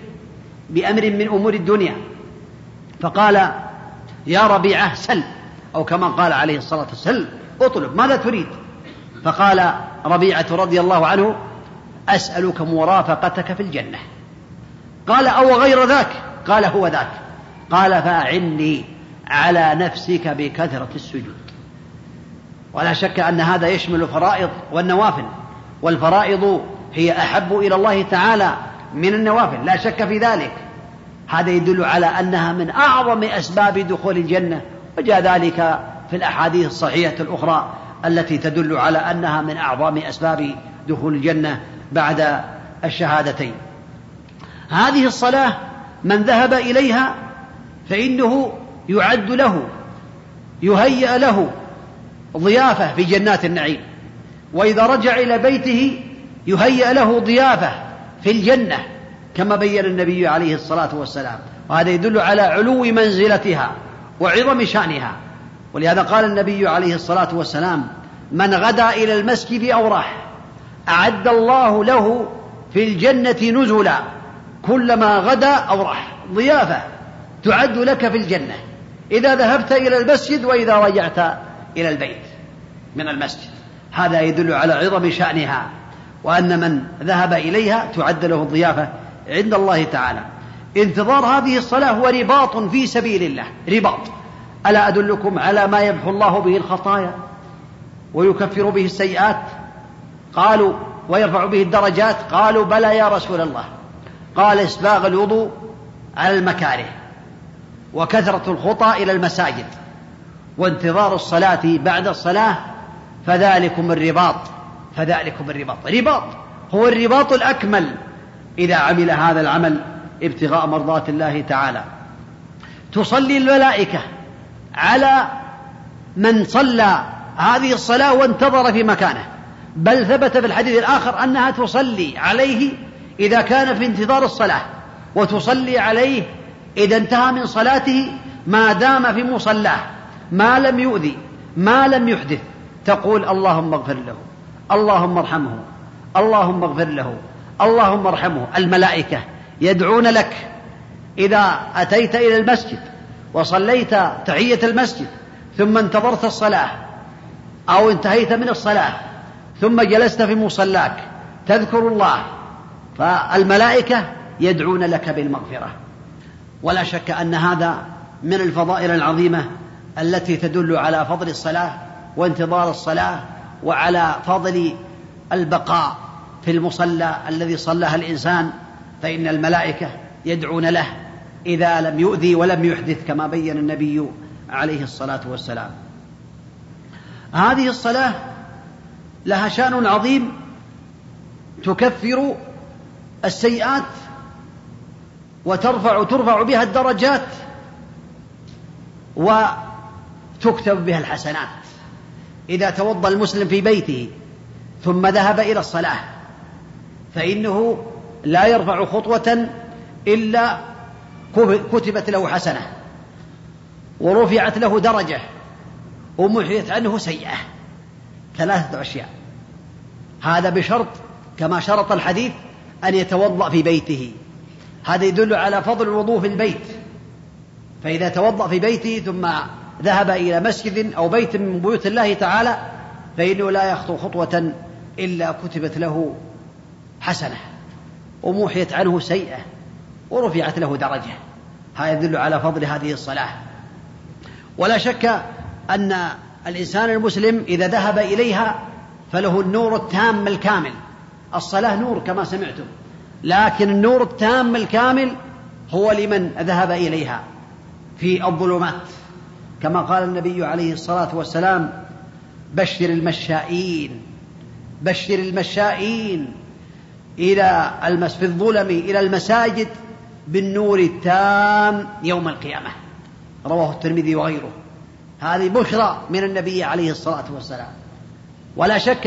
بأمر من أمور الدنيا. فقال يا ربيعة سل. أو كما قال عليه الصلاة والسلام سل اطلب ماذا تريد؟ فقال ربيعة رضي الله عنه أسألك مرافقتك في الجنة. قال أو غير ذاك؟ قال هو ذاك. قال فأعني على نفسك بكثرة السجود. ولا شك أن هذا يشمل الفرائض والنوافل والفرائض هي أحب إلى الله تعالى من النوافل لا شك في ذلك. هذا يدل على أنها من أعظم أسباب دخول الجنة وجاء ذلك في الأحاديث الصحيحة الأخرى التي تدل على أنها من أعظم أسباب دخول الجنة بعد الشهادتين. هذه الصلاة من ذهب إليها فإنه يعد له يهيأ له ضيافة في جنات النعيم. وإذا رجع إلى بيته يهيأ له ضيافة في الجنة كما بين النبي عليه الصلاة والسلام. وهذا يدل على علو منزلتها وعظم شأنها. ولهذا قال النبي عليه الصلاة والسلام من غدا إلى المسجد أو راح أعد الله له في الجنة نزلا كلما غدا أو راح ضيافة تعد لك في الجنة إذا ذهبت إلى المسجد وإذا رجعت إلى البيت من المسجد. هذا يدل على عظم شأنها. وأن من ذهب إليها تعد له الضيافة عند الله تعالى. انتظار هذه الصلاة هو رباط في سبيل الله. رباط. ألا أدلكم على ما يمحو الله به الخطايا ويكفر به السيئات؟ قالوا ويرفع به الدرجات. قالوا بلى يا رسول الله. قال إسباغ الوضوء على المكاره وكثرة الخطى إلى المساجد. وانتظار الصلاة بعد الصلاة فذلكم الرباط. فذلكم الرباط. رباط هو الرباط الأكمل إذا عمل هذا العمل ابتغاء مرضات الله تعالى. تصلي الملائكة على من صلى هذه الصلاة وانتظر في مكانه. بل ثبت في الحديث الآخر أنها تصلي عليه إذا كان في انتظار الصلاة وتصلي عليه إذا انتهى من صلاته ما دام في مصلاه ما لم يؤذي ما لم يحدث. تقول اللهم اغفر له. اللهم ارحمه اللهم اغفر له اللهم ارحمه. الملائكة يدعون لك إذا أتيت إلى المسجد وصليت تحية المسجد ثم انتظرت الصلاة أو انتهيت من الصلاة ثم جلست في مصلاك تذكر الله. فالملائكة يدعون لك بالمغفرة. ولا شك أن هذا من الفضائل العظيمة التي تدل على فضل الصلاة وانتظار الصلاة وعلى فضل البقاء في المصلى الذي صلاه الإنسان فإن الملائكة يدعون له إذا لم يؤذي ولم يحدث كما بين النبي عليه الصلاة والسلام. هذه الصلاة لها شأن عظيم تكفر السيئات وترفع ترفع بها الدرجات وتكتب بها الحسنات. إذا توضأ المسلم في بيته ثم ذهب إلى الصلاة فإنه لا يرفع خطوة إلا كتبت له حسنة ورفعت له درجة ومحيت عنه سيئة. ثلاثة أشياء. هذا بشرط كما شرط الحديث أن يتوضأ في بيته. هذا يدل على فضل الوضوء في البيت. فإذا توضأ في بيته ثم ذهب إلى مسجد أو بيت من بيوت الله تعالى فإنه لا يخطو خطوة إلا كتبت له حسنة وموحيت عنه سيئة ورفعت له درجة. هذا يدل على فضل هذه الصلاة. ولا شك أن الإنسان المسلم إذا ذهب إليها فله النور التام الكامل. الصلاة نور كما سمعتم لكن النور التام الكامل هو لمن ذهب إليها في الظلمات. كما قال النبي عليه الصلاة والسلام بشر المشائين بشر المشائين إلى المس في الظلم إلى المساجد بالنور التام يوم القيامة. رواه الترمذي وغيره. هذه بشرى من النبي عليه الصلاة والسلام. ولا شك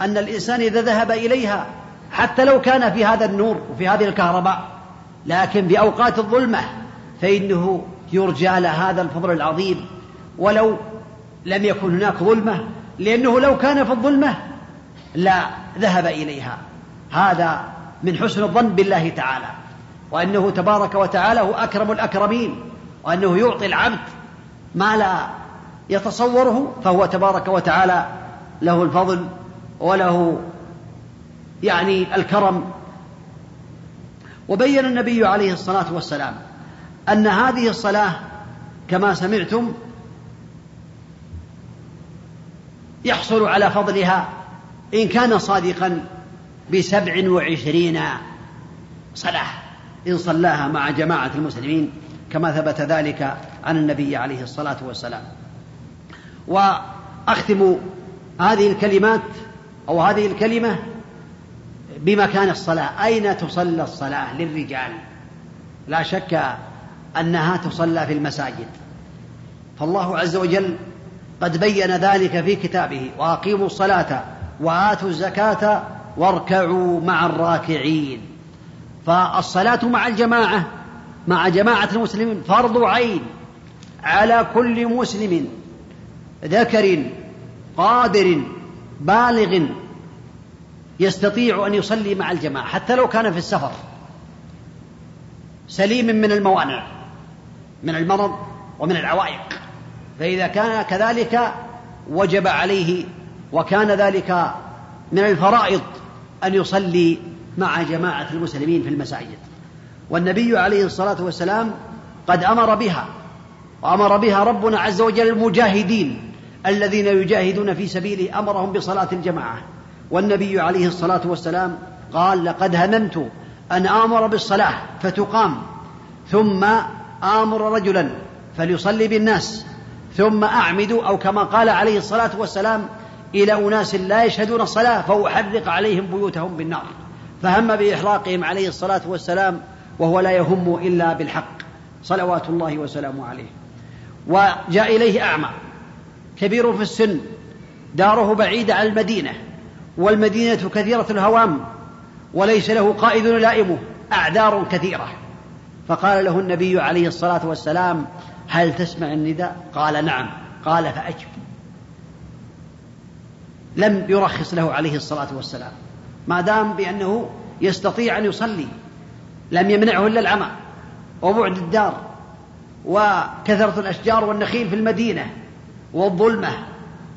أن الإنسان إذا ذهب إليها حتى لو كان في هذا النور وفي هذه الكهرباء لكن في أوقات الظلمة فإنه يرجى له هذا الفضل العظيم ولو لم يكن هناك ظلمة لأنه لو كان في الظلمة لا ذهب إليها. هذا من حسن الظن بالله تعالى وأنه تبارك وتعالى هو أكرم الأكرمين وأنه يعطي العبد ما لا يتصوره فهو تبارك وتعالى له الفضل وله يعني الكرم. وبين النبي عليه الصلاة والسلام أن هذه الصلاة كما سمعتم يحصل على فضلها إن كان صادقا بسبع وعشرين صلاة إن صلاها مع جماعة المسلمين كما ثبت ذلك عن النبي عليه الصلاة والسلام. وأختم هذه الكلمات أو هذه الكلمة بمكان الصلاة. أين تصلى الصلاة للرجال؟ لا شك أنها تصلى في المساجد. فالله عز وجل قد بين ذلك في كتابه وأقيموا الصلاة وآتوا الزكاة واركعوا مع الراكعين. فالصلاة مع الجماعة مع جماعة المسلمين فرض عين على كل مسلم ذكر قادر بالغ يستطيع أن يصلي مع الجماعة حتى لو كان في السفر سليم من الموانع. من المرض ومن العوائق. فإذا كان كذلك وجب عليه وكان ذلك من الفرائض أن يصلي مع جماعة المسلمين في المساجد. والنبي عليه الصلاة والسلام قد أمر بها وأمر بها ربنا عز وجل المجاهدين الذين يجاهدون في سبيله أمرهم بصلاة الجماعة. والنبي عليه الصلاة والسلام قال لقد هممت أن آمر بالصلاة فتقام ثم آمر رجلا فليصلي بالناس ثم أعمد أو كما قال عليه الصلاة والسلام إلى أناس لا يشهدون الصلاة فأحرق عليهم بيوتهم بالنار. فهم بإحراقهم عليه الصلاة والسلام وهو لا يهم إلا بالحق صلوات الله وسلامه عليه. وجاء إليه أعمى كبير في السن داره بعيدة عن المدينة والمدينة كثيرة الهوام وليس له قائد يلائمه أعذار كثيرة. فقال له النبي عليه الصلاة والسلام هل تسمع النداء؟ قال نعم. قال فأجب. لم يرخص له عليه الصلاة والسلام. ما دام بأنه يستطيع أن يصلي لم يمنعه إلا العمى وبعد الدار وكثرة الأشجار والنخيل في المدينة والظلمة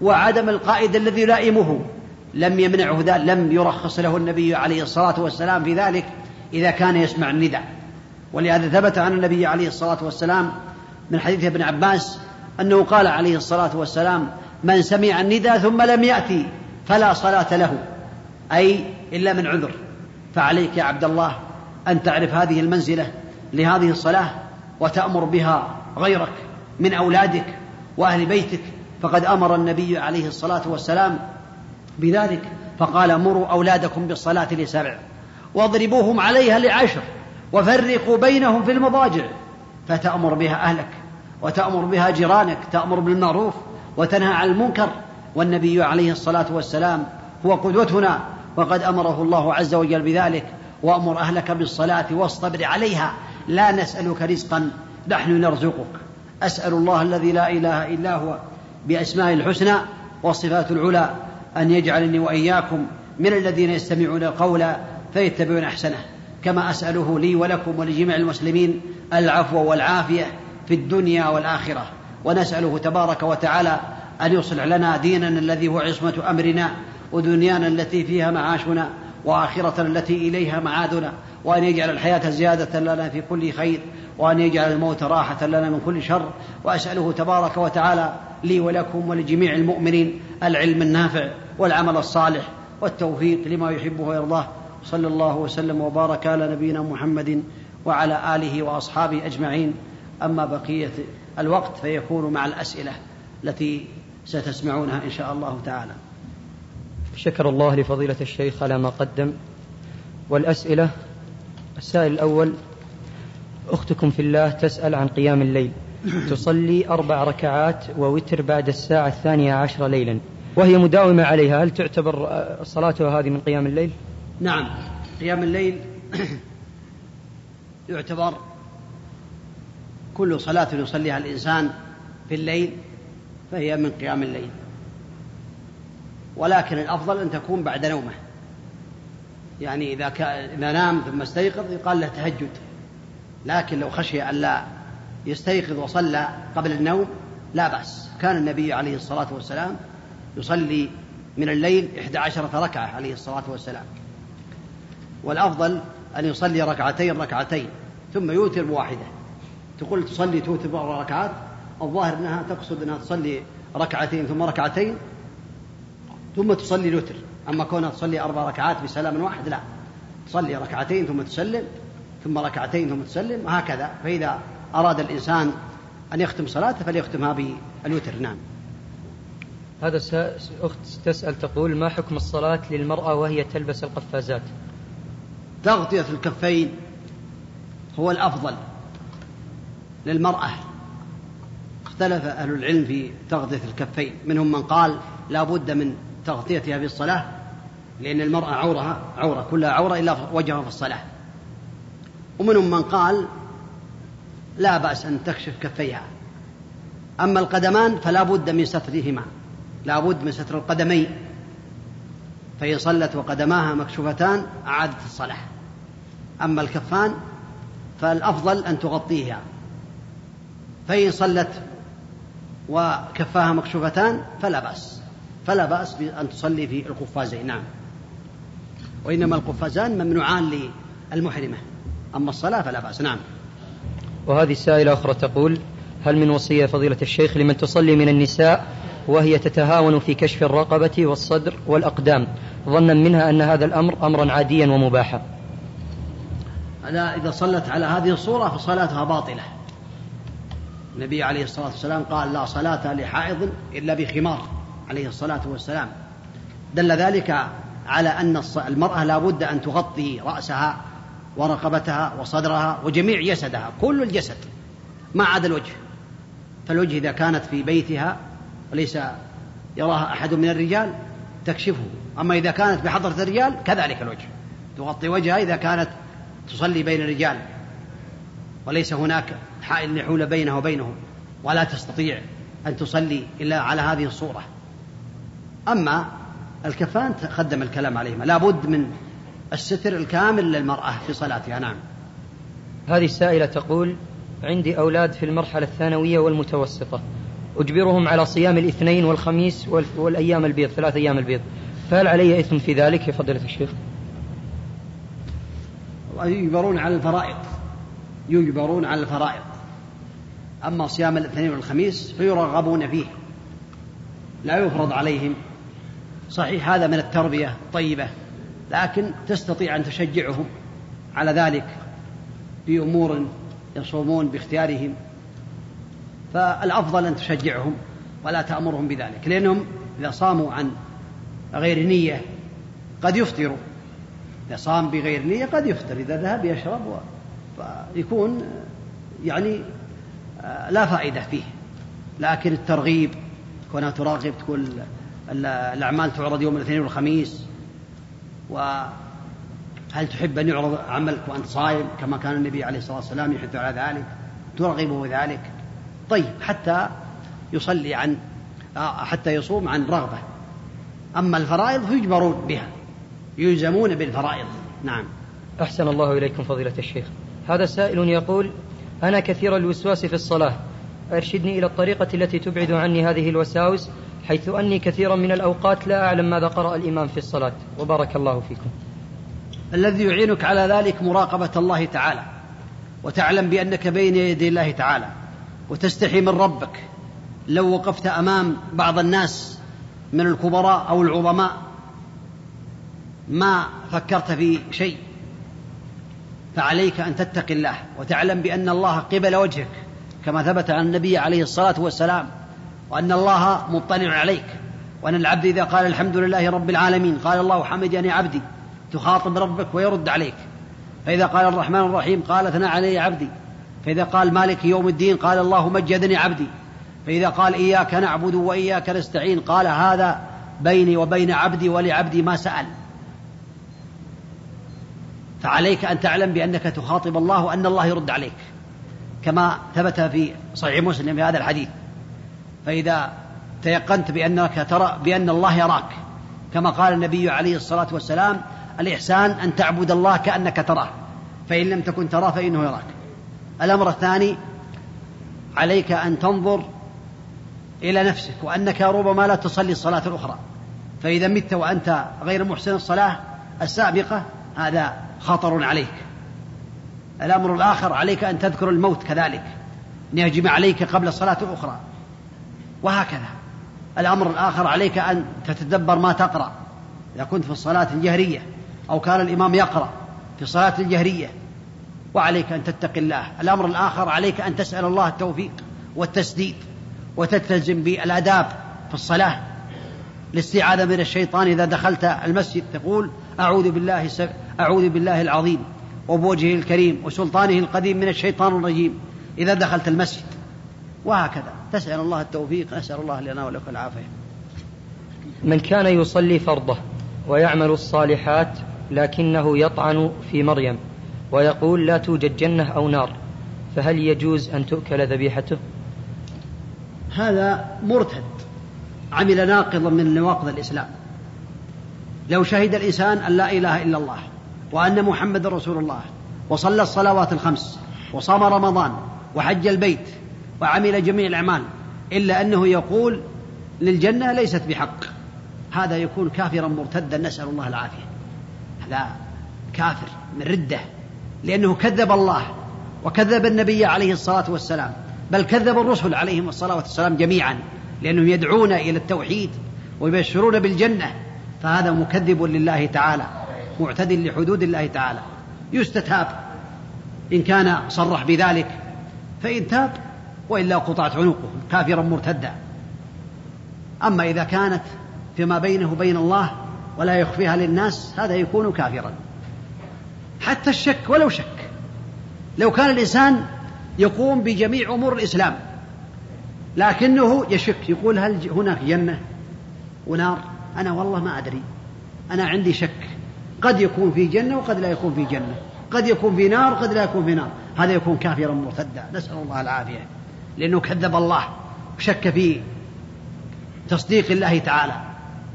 وعدم القائد الذي يلائمه لم يمنعه ذلك لم يرخص له النبي عليه الصلاة والسلام في ذلك إذا كان يسمع النداء. ولهذا ثبت عن النبي عليه الصلاة والسلام من حديث ابن عباس أنه قال عليه الصلاة والسلام من سمع النداء ثم لم يأتي فلا صلاة له. أي إلا من عذر. فعليك يا عبد الله أن تعرف هذه المنزلة لهذه الصلاة وتأمر بها غيرك من أولادك وأهل بيتك. فقد أمر النبي عليه الصلاة والسلام بذلك. فقال مروا أولادكم بالصلاة لسبع واضربوهم عليها لعشر وفرقوا بينهم في المضاجع. فتأمر بها أهلك وتأمر بها جيرانك تأمر بالمعروف وتنهى عن المنكر. والنبي عليه الصلاة والسلام هو قدوتنا وقد أمره الله عز وجل بذلك. وأمر أهلك بالصلاة واصطبر عليها. لا نسألك رزقا نحن نرزقك. أسأل الله الذي لا إله إلا هو بأسماء الحسنى والصفات العلى أن يجعلني وإياكم من الذين يستمعون القول فيتبعون أحسنه. كما أسأله لي ولكم ولجميع المسلمين العفو والعافية في الدنيا والآخرة. ونسأله تبارك وتعالى أن يصلح لنا ديننا الذي هو عصمة أمرنا ودنيانا التي فيها معاشنا وآخرة التي إليها معادنا. وأن يجعل الحياة زيادة لنا في كل خير. وأن يجعل الموت راحة لنا من كل شر. وأسأله تبارك وتعالى لي ولكم ولجميع المؤمنين العلم النافع والعمل الصالح والتوفيق لما يحبه ويرضاه. صلى الله وسلم وبارك على نبينا محمد وعلى آله وأصحابه أجمعين. أما بقية الوقت فيكون مع الأسئلة التي ستسمعونها إن شاء الله تعالى. شكر الله لفضيلة الشيخ على ما قدم. والأسئلة السائل الأول أختكم في الله تسأل عن قيام الليل. تصلي أربع ركعات ووتر بعد الساعة الثانية عشر ليلا. وهي مداومة عليها. هل تعتبر صلاتها هذه من قيام الليل؟ نعم. قيام الليل يعتبر كل صلاة يصليها الإنسان في الليل فهي من قيام الليل. ولكن الأفضل أن تكون بعد نومه. يعني إذا, إذا نام ثم استيقظ يقال له تهجد. لكن لو خشي أن لا يستيقظ وصلى قبل النوم لا بأس. كان النبي عليه الصلاة والسلام يصلي من الليل إحدى عشرة ركعة عليه الصلاة والسلام. والأفضل أن يصلي ركعتين ركعتين ثم يوتر بواحدة. تقول تصلي توتر بأربع ركعات الظاهر أنها تقصد أنها تصلي ركعتين ثم ركعتين ثم تصلي الوتر. أما كونها تصلي أربع ركعات بسلام واحد لا. تصلي ركعتين ثم تسلم ثم ركعتين ثم تسلم وهكذا فإذا أراد الإنسان أن يختم صلاته فليختمها بالوتر. نعم. هذا أخت تسأل تقول ما حكم الصلاة للمرأة وهي تلبس القفازات؟ تغطية الكفين هو الأفضل للمرأة. اختلف أهل العلم في تغطية الكفين. منهم من قال لا بد من تغطيتها في الصلاة لأن المرأة عورها عورة كلها عورة إلا وجهها في الصلاة. ومنهم من قال لا بأس أن تكشف كفيها. أما القدمان فلا بد من سترهما لا بد من ستر القدمين. فإن صلت وقدماها مكشوفتان أعادت الصلاة. أما الكفان فالأفضل أن تغطيها. فإن صلت وكفاها مكشوفتان فلا بأس. فلا بأس بأن تصلي في القفازين. نعم. وإنما القفازان ممنوعان للمحرمة. أما الصلاة فلا بأس. نعم. وهذه سائلة أخرى تقول هل من وصية فضيلة الشيخ لمن تصلي من النساء وهي تتهاون في كشف الرقبة والصدر والأقدام ظنا منها أن هذا الأمر أمرا عاديا ومباحا؟ ألا إذا صلت على هذه الصورة فصلاتها باطلة. النبي عليه الصلاة والسلام قال لا صلاة لحائض إلا بخمار عليه الصلاة والسلام. دل ذلك على أن المرأة لا بد أن تغطي رأسها ورقبتها وصدرها وجميع جسدها كل الجسد ما عدا الوجه فالوجه إذا كانت في بيتها وليس يراها أحد من الرجال تكشفه. أما إذا كانت بحضرة الرجال كذلك الوجه. تغطي وجهها إذا كانت تصلي بين الرجال وليس هناك حائل يحول بينه وبينهم ولا تستطيع أن تصلي إلا على هذه الصورة. أما الكفان تقدم الكلام عليهما لا بد من الستر الكامل للمرأة في صلاتها نعم. هذه السائلة تقول عندي أولاد في المرحلة الثانوية والمتوسطة. أجبرهم على صيام الاثنين والخميس والأيام البيض ثلاث أيام البيض. فهل علي إثم في ذلك يا فضيلة الشيخ؟ يجبرون على الفرائض. يجبرون على الفرائض. أما صيام الاثنين والخميس فيرغبون فيه. لا يفرض عليهم. صحيح هذا من التربية الطيبة لكن تستطيع أن تشجعهم على ذلك بأمور يصومون باختيارهم. فالأفضل أن تشجعهم ولا تأمرهم بذلك لأنهم إذا صاموا عن غير نية قد يفطروا. إذا صام بغير نية قد يفطر إذا ذهب يشرب فيكون يعني آه، لا فائدة فيه. لكن الترغيب كونها تراغب تقول الأعمال تعرض يوم الاثنين والخميس. وهل تحب أن يعرض عملك وأنت صائم كما كان النبي عليه الصلاة والسلام يحث على ذلك ترغبه ذلك. طيب حتى يصلي عن آه، حتى يصوم عن رغبة. أما الفرائض فيجبرون بها. يلزمون بالفرائض. نعم. أحسن الله إليكم فضيلة الشيخ. هذا سائل يقول أنا كثير الوسواس في الصلاة. أرشدني إلى الطريقة التي تبعد عني هذه الوساوس حيث أني كثيرا من الأوقات لا أعلم ماذا قرأ الإمام في الصلاة. وبارك الله فيكم. الذي يعينك على ذلك مراقبة الله تعالى وتعلم بأنك بين يدي الله تعالى وتستحي من ربك. لو وقفت أمام بعض الناس من الكبراء أو العظماء ما فكرت في شيء فعليك أن تتقي الله وتعلم بأن الله قبل وجهك كما ثبت عن النبي عليه الصلاة والسلام وأن الله مطلع عليك. وأن العبد إذا قال الحمد لله رب العالمين قال الله حمدني عبدي تخاطب ربك ويرد عليك. فإذا قال الرحمن الرحيم قال ثنى علي عبدي. فإذا قال مالك يوم الدين قال الله مجدني عبدي. فإذا قال إياك نعبد وإياك نستعين قال هذا بيني وبين عبدي ولعبدي ما سأل. فعليك أن تعلم بأنك تخاطب الله وأن الله يرد عليك كما ثبت في صحيح مسلم في هذا الحديث. فإذا تيقنت بأنك ترى بأن الله يراك كما قال النبي عليه الصلاة والسلام الإحسان أن تعبد الله كأنك تراه فإن لم تكن تراه فإنه يراك. الأمر الثاني عليك أن تنظر إلى نفسك وأنك ربما لا تصلي الصلاة الأخرى. فإذا مت وأنت غير محسن الصلاة السابقة هذا خطر عليك. الأمر الآخر عليك أن تذكر الموت كذلك. أن يهجم عليك قبل الصلاة الأخرى وهكذا. الأمر الآخر عليك أن تتدبر ما تقرأ. إذا كنت في الصلاة الجهرية أو كان الإمام يقرأ في الصلاة الجهرية. وعليك أن تتقي الله. الأمر الآخر عليك أن تسأل الله التوفيق والتسديد وتلتزم بالآداب في الصلاة. الاستعاذة من الشيطان إذا دخلت المسجد تقول أعوذ بالله أعوذ بالله العظيم وبوجهه الكريم وسلطانه القديم من الشيطان الرجيم. إذا دخلت المسجد وهكذا. تسأل الله التوفيق نسأل الله لنا ولك العافية. من كان يصلي فرضه ويعمل الصالحات لكنه يطعن في مريم ويقول لا توجد جنة أو نار فهل يجوز أن تؤكل ذبيحته؟ هذا مرتد. عمل ناقضا من نواقض الإسلام. لو شهد الإنسان أن لا إله إلا الله وأن محمد رسول الله وصلى الصلوات الخمس وصام رمضان وحج البيت وعمل جميع الأعمال إلا أنه يقول للجنة ليست بحق. هذا يكون كافرا مرتدا نسأل الله العافية. هذا كافر من ردة لأنه كذب الله وكذب النبي عليه الصلاة والسلام بل كذب الرسل عليهم الصلاة والسلام جميعا لأنهم يدعون إلى التوحيد ويبشرون بالجنة. فهذا مكذب لله تعالى. معتد لحدود الله تعالى. يستتاب. إن كان صرح بذلك فإن تاب وإلا قطعت عنقه كافرا مرتدا. أما إذا كانت فيما بينه وبين الله ولا يخفيها للناس هذا يكون كافرا. حتى الشك ولو شك. لو كان الإنسان يقوم بجميع أمور الإسلام لكنه يشك يقول هل هناك جنة؟ ونار؟ أنا والله ما أدري. أنا عندي شك. قد يكون في جنة وقد لا يكون في جنة. قد يكون في نار قد لا يكون في نار. هذا يكون كافرا مرتدا. نسأل الله العافية. لأنه كذب الله وشك في تصديق الله تعالى.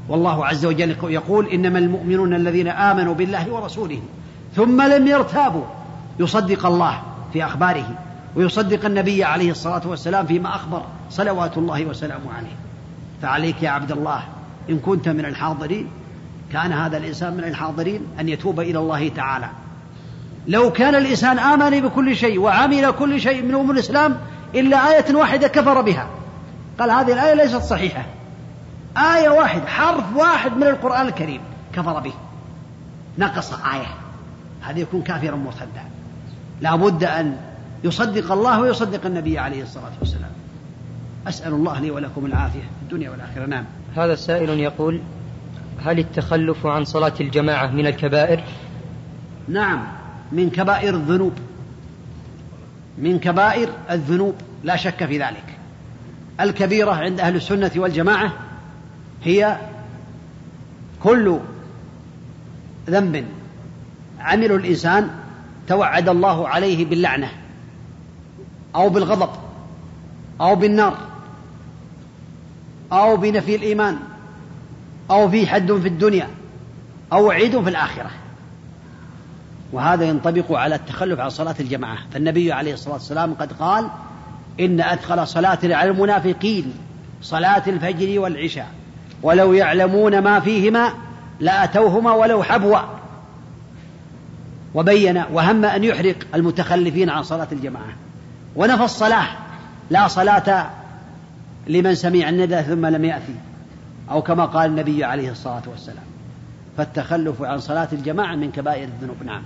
والله عز وجل يقول إنما المؤمنون الذين آمنوا بالله ورسوله ثم لم يرتابوا. يصدق الله في أخباره ويصدق النبي عليه الصلاة والسلام فيما أخبر صلوات الله وسلامه عليه. فعليك يا عبد الله إن كنت من الحاضرين كان هذا الإنسان من الحاضرين أن يتوب إلى الله تعالى. لو كان الإنسان آمن بكل شيء وعمل كل شيء من أمور الإسلام إلا آية واحدة كفر بها. قال هذه الآية ليست صحيحة. آية واحدة حرف واحد من القرآن الكريم كفر به. نقص آية. هذا يكون كافرا مرتدا. لا بد أن يصدق الله ويصدق النبي عليه الصلاة والسلام. أسأل الله لي ولكم العافية. في الدنيا والآخرة. نعم. هذا سائل يقول هل التخلف عن صلاة الجماعة من الكبائر؟ نعم من كبائر الذنوب. من كبائر الذنوب لا شك في ذلك. الكبيرة عند أهل السنة والجماعة هي كل ذنب عمل الإنسان توعد الله عليه باللعنة أو بالغضب أو بالنار أو بنفي الإيمان. أو في حد في الدنيا أو وعيد في الآخرة. وهذا ينطبق على التخلف عن صلاة الجماعة. فالنبي عليه الصلاة والسلام قد قال إن أدخل صلاة على المنافقين صلاة الفجر والعشاء. ولو يعلمون ما فيهما لأتوهما ولو حبوا. وبين وهم أن يحرق المتخلفين عن صلاة الجماعة. ونفى الصلاة. لا صلاة لمن سمع الندى ثم لم يأتي. أو كما قال النبي عليه الصلاة والسلام. فالتخلف عن صلاة الجماعة من كبائر الذنوب. نعم.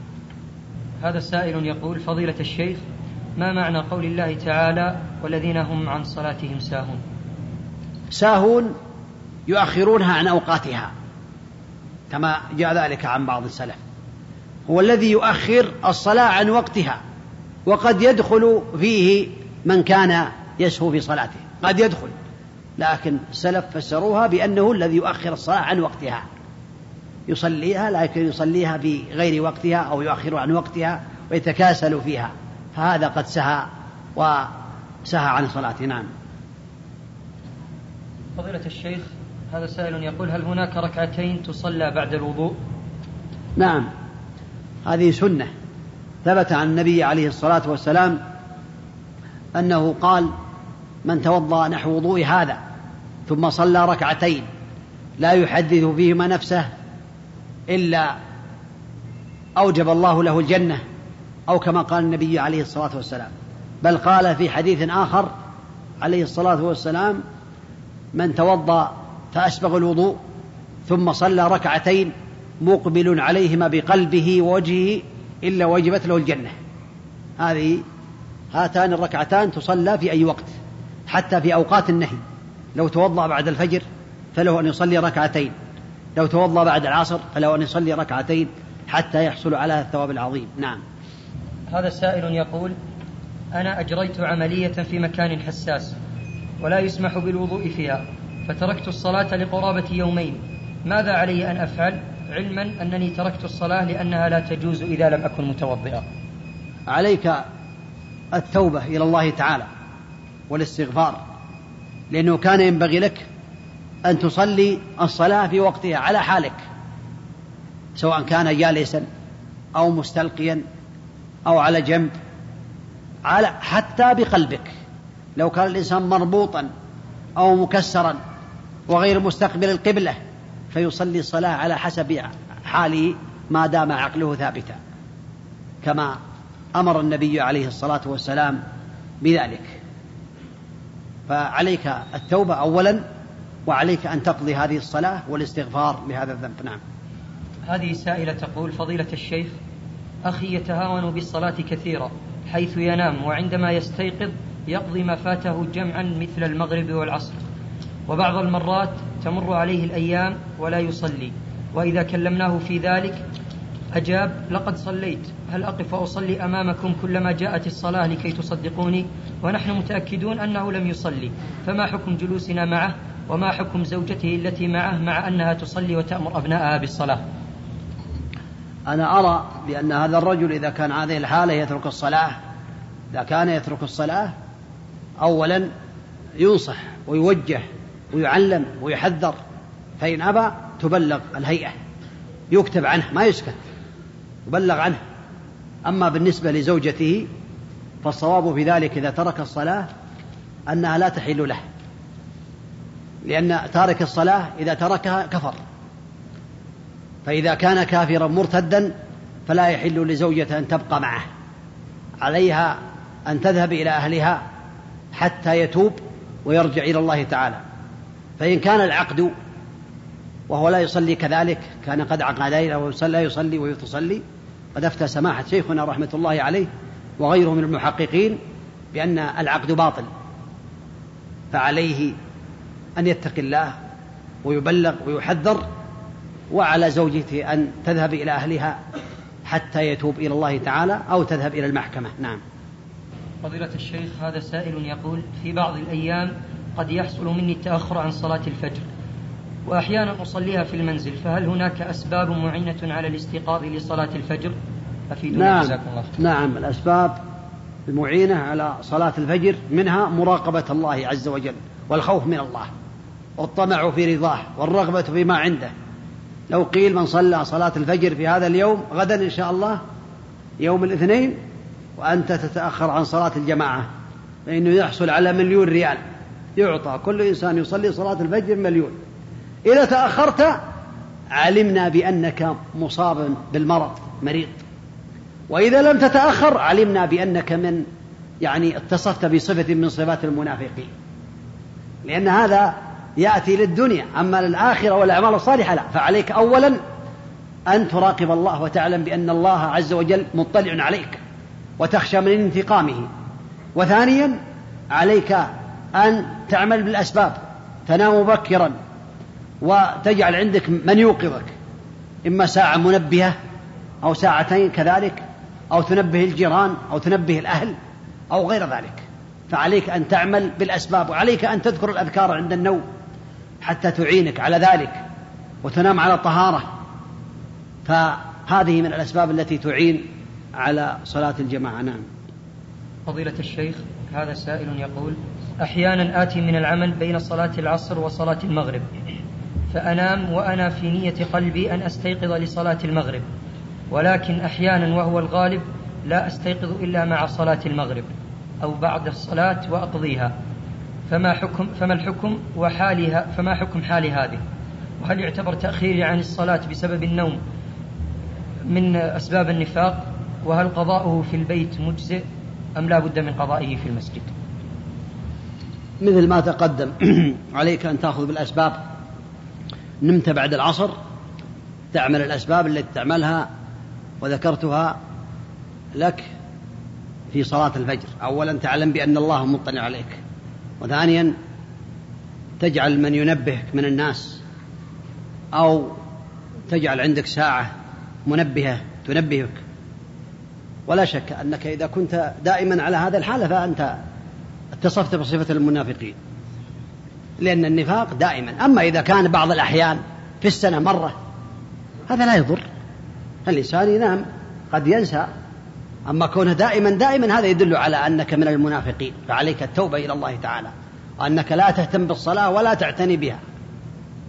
هذا السائل يقول فضيلة الشيخ ما معنى قول الله تعالى والذين هم عن صلاتهم ساهون؟ ساهون يؤخرونها عن أوقاتها كما جاء ذلك عن بعض السلف. هو الذي يؤخر الصلاة عن وقتها وقد يدخل فيه من كان يسهو في صلاته. قد يدخل. لكن السلف فسروها بأنه الذي يؤخر الصلاة عن وقتها. يصليها لكن يصليها في غير وقتها أو يؤخر عن وقتها ويتكاسل فيها. فهذا قد سهى وسهى عن صلاته. نعم. فضيلة الشيخ هذا سائل يقول هل هناك ركعتين تصلى بعد الوضوء؟ نعم. هذه سنة. ثبت عن النبي عليه الصلاة والسلام أنه قال من توضأ نحو وضوء هذا ثم صلى ركعتين لا يحدث فيهما نفسه إلا أوجب الله له الجنة أو كما قال النبي عليه الصلاة والسلام. بل قال في حديث آخر عليه الصلاة والسلام من توضأ فأسبغ الوضوء ثم صلى ركعتين مقبل عليهما بقلبه ووجهه إلا وجبت له الجنة. هذه هاتان الركعتان تصلى في أي وقت. حتى في أوقات النهي. لو توضأ بعد الفجر فله أن يصلي ركعتين. لو توضأ بعد العصر فله أن يصلي ركعتين حتى يحصل على الثواب العظيم. نعم. هذا السائل يقول أنا أجريت عملية في مكان حساس ولا يسمح بالوضوء فيها فتركت الصلاة لقرابة يومين. ماذا علي أن أفعل؟ علما أنني تركت الصلاة لأنها لا تجوز إذا لم أكن متوضئا. عليك التوبة إلى الله تعالى. والاستغفار لأنه كان ينبغي لك أن تصلي الصلاة في وقتها على حالك سواء كان جالسا أو مستلقيا أو على جنب على حتى بقلبك. لو كان الإنسان مربوطا أو مكسرا وغير مستقبل القبلة فيصلي الصلاة على حسب حاله ما دام عقله ثابتا كما أمر النبي عليه الصلاة والسلام بذلك. فعليك التوبة أولا وعليك أن تقضي هذه الصلاة والاستغفار لهذا الذنب. نعم. هذه سائلة تقول فضيلة الشيخ أخي يتهاون بالصلاة كثيرا حيث ينام وعندما يستيقظ يقضي ما فاته جمعا مثل المغرب والعصر. وبعض المرات تمر عليه الأيام ولا يصلي وإذا كلمناه في ذلك أجاب لقد صليت. هل أقف وأصلي أمامكم كلما جاءت الصلاة لكي تصدقوني؟ ونحن متأكدون أنه لم يصلي. فما حكم جلوسنا معه؟ وما حكم زوجته التي معه مع أنها تصلي وتأمر أبنائها بالصلاة؟ أنا أرى بأن هذا الرجل إذا كان هذه الحالة يترك الصلاة إذا كان يترك الصلاة أولا ينصح ويوجه ويعلم ويحذر فإن أبى تبلغ الهيئة يكتب عنه ما يسكت. يبلغ عنه. أما بالنسبة لزوجته فالصواب في ذلك إذا ترك الصلاة أنها لا تحل له. لأن تارك الصلاة إذا تركها كفر. فإذا كان كافرا مرتدا فلا يحل لزوجته أن تبقى معه. عليها أن تذهب إلى أهلها حتى يتوب ويرجع إلى الله تعالى. فإن كان العقد وهو لا يصلي كذلك كان قد عقد ليلة لا يصلي ويتصلي قد أفتى سماحة شيخنا رحمة الله عليه وغيره من المحققين بأن العقد باطل فعليه أن يتقي الله ويبلغ ويحذر وعلى زوجته أن تذهب إلى أهلها حتى يتوب إلى الله تعالى أو تذهب إلى المحكمة. نعم. فضيلة الشيخ هذا سائل يقول في بعض الأيام قد يحصل مني التأخر عن صلاة الفجر. وأحيانا أصليها في المنزل فهل هناك أسباب معينة على الاستيقاظ لصلاة الفجر؟ أفيدونا نعم. جزاكم الله نعم الأسباب المعينة على صلاة الفجر منها مراقبة الله عز وجل والخوف من الله والطمع في رضاه والرغبة فيما عنده. لو قيل من صلى صلاة الفجر في هذا اليوم غدا إن شاء الله يوم الاثنين وأنت تتأخر عن صلاة الجماعة فإنه يحصل على مليون ريال يعطى. كل إنسان يصلي صلاة الفجر مليون. إذا تأخرت علمنا بأنك مصاب بالمرض مريض. وإذا لم تتأخر علمنا بأنك من يعني اتصفت بصفة من صفات المنافقين. لأن هذا يأتي للدنيا أما للآخرة والأعمال الصالحة لا. فعليك أولا أن تراقب الله وتعلم بأن الله عز وجل مطلع عليك وتخشى من انتقامه. وثانيا عليك أن تعمل بالأسباب تنام مبكرا وتجعل عندك من يوقظك. إما ساعة منبهة أو ساعتين كذلك أو تنبه الجيران أو تنبه الأهل أو غير ذلك. فعليك أن تعمل بالأسباب وعليك أن تذكر الأذكار عند النوم حتى تعينك على ذلك وتنام على طهارة. فهذه من الأسباب التي تعين على صلاة الجماعة. نعم. فضيلة الشيخ هذا سائل يقول أحيانا آتي من العمل بين صلاة العصر وصلاة المغرب. فأنام وأنا في نية قلبي أن أستيقظ لصلاة المغرب. ولكن أحيانا وهو الغالب لا أستيقظ إلا مع صلاة المغرب أو بعد الصلاة وأقضيها. فما حكم فما الحكم وحالها فما حكم حال هذه؟ وهل يعتبر تأخيري عن الصلاة بسبب النوم من أسباب النفاق؟ وهل قضاؤه في البيت مجزئ أم لا بد من قضائه في المسجد؟ مثل ما تقدم عليك أن تأخذ بالأسباب نمت بعد العصر تعمل الأسباب التي تعملها وذكرتها لك في صلاة الفجر. أولا تعلم بأن الله مطلع عليك وثانيا تجعل من ينبهك من الناس أو تجعل عندك ساعة منبهة تنبهك. ولا شك أنك إذا كنت دائما على هذا الحالة فأنت اتصفت بصفة المنافقين. لأن النفاق دائما. أما إذا كان بعض الأحيان في السنة مرة هذا لا يضر. الإنسان ينام قد ينسى. أما كونه دائما دائما هذا يدل على أنك من المنافقين. فعليك التوبة إلى الله تعالى. وأنك لا تهتم بالصلاة ولا تعتني بها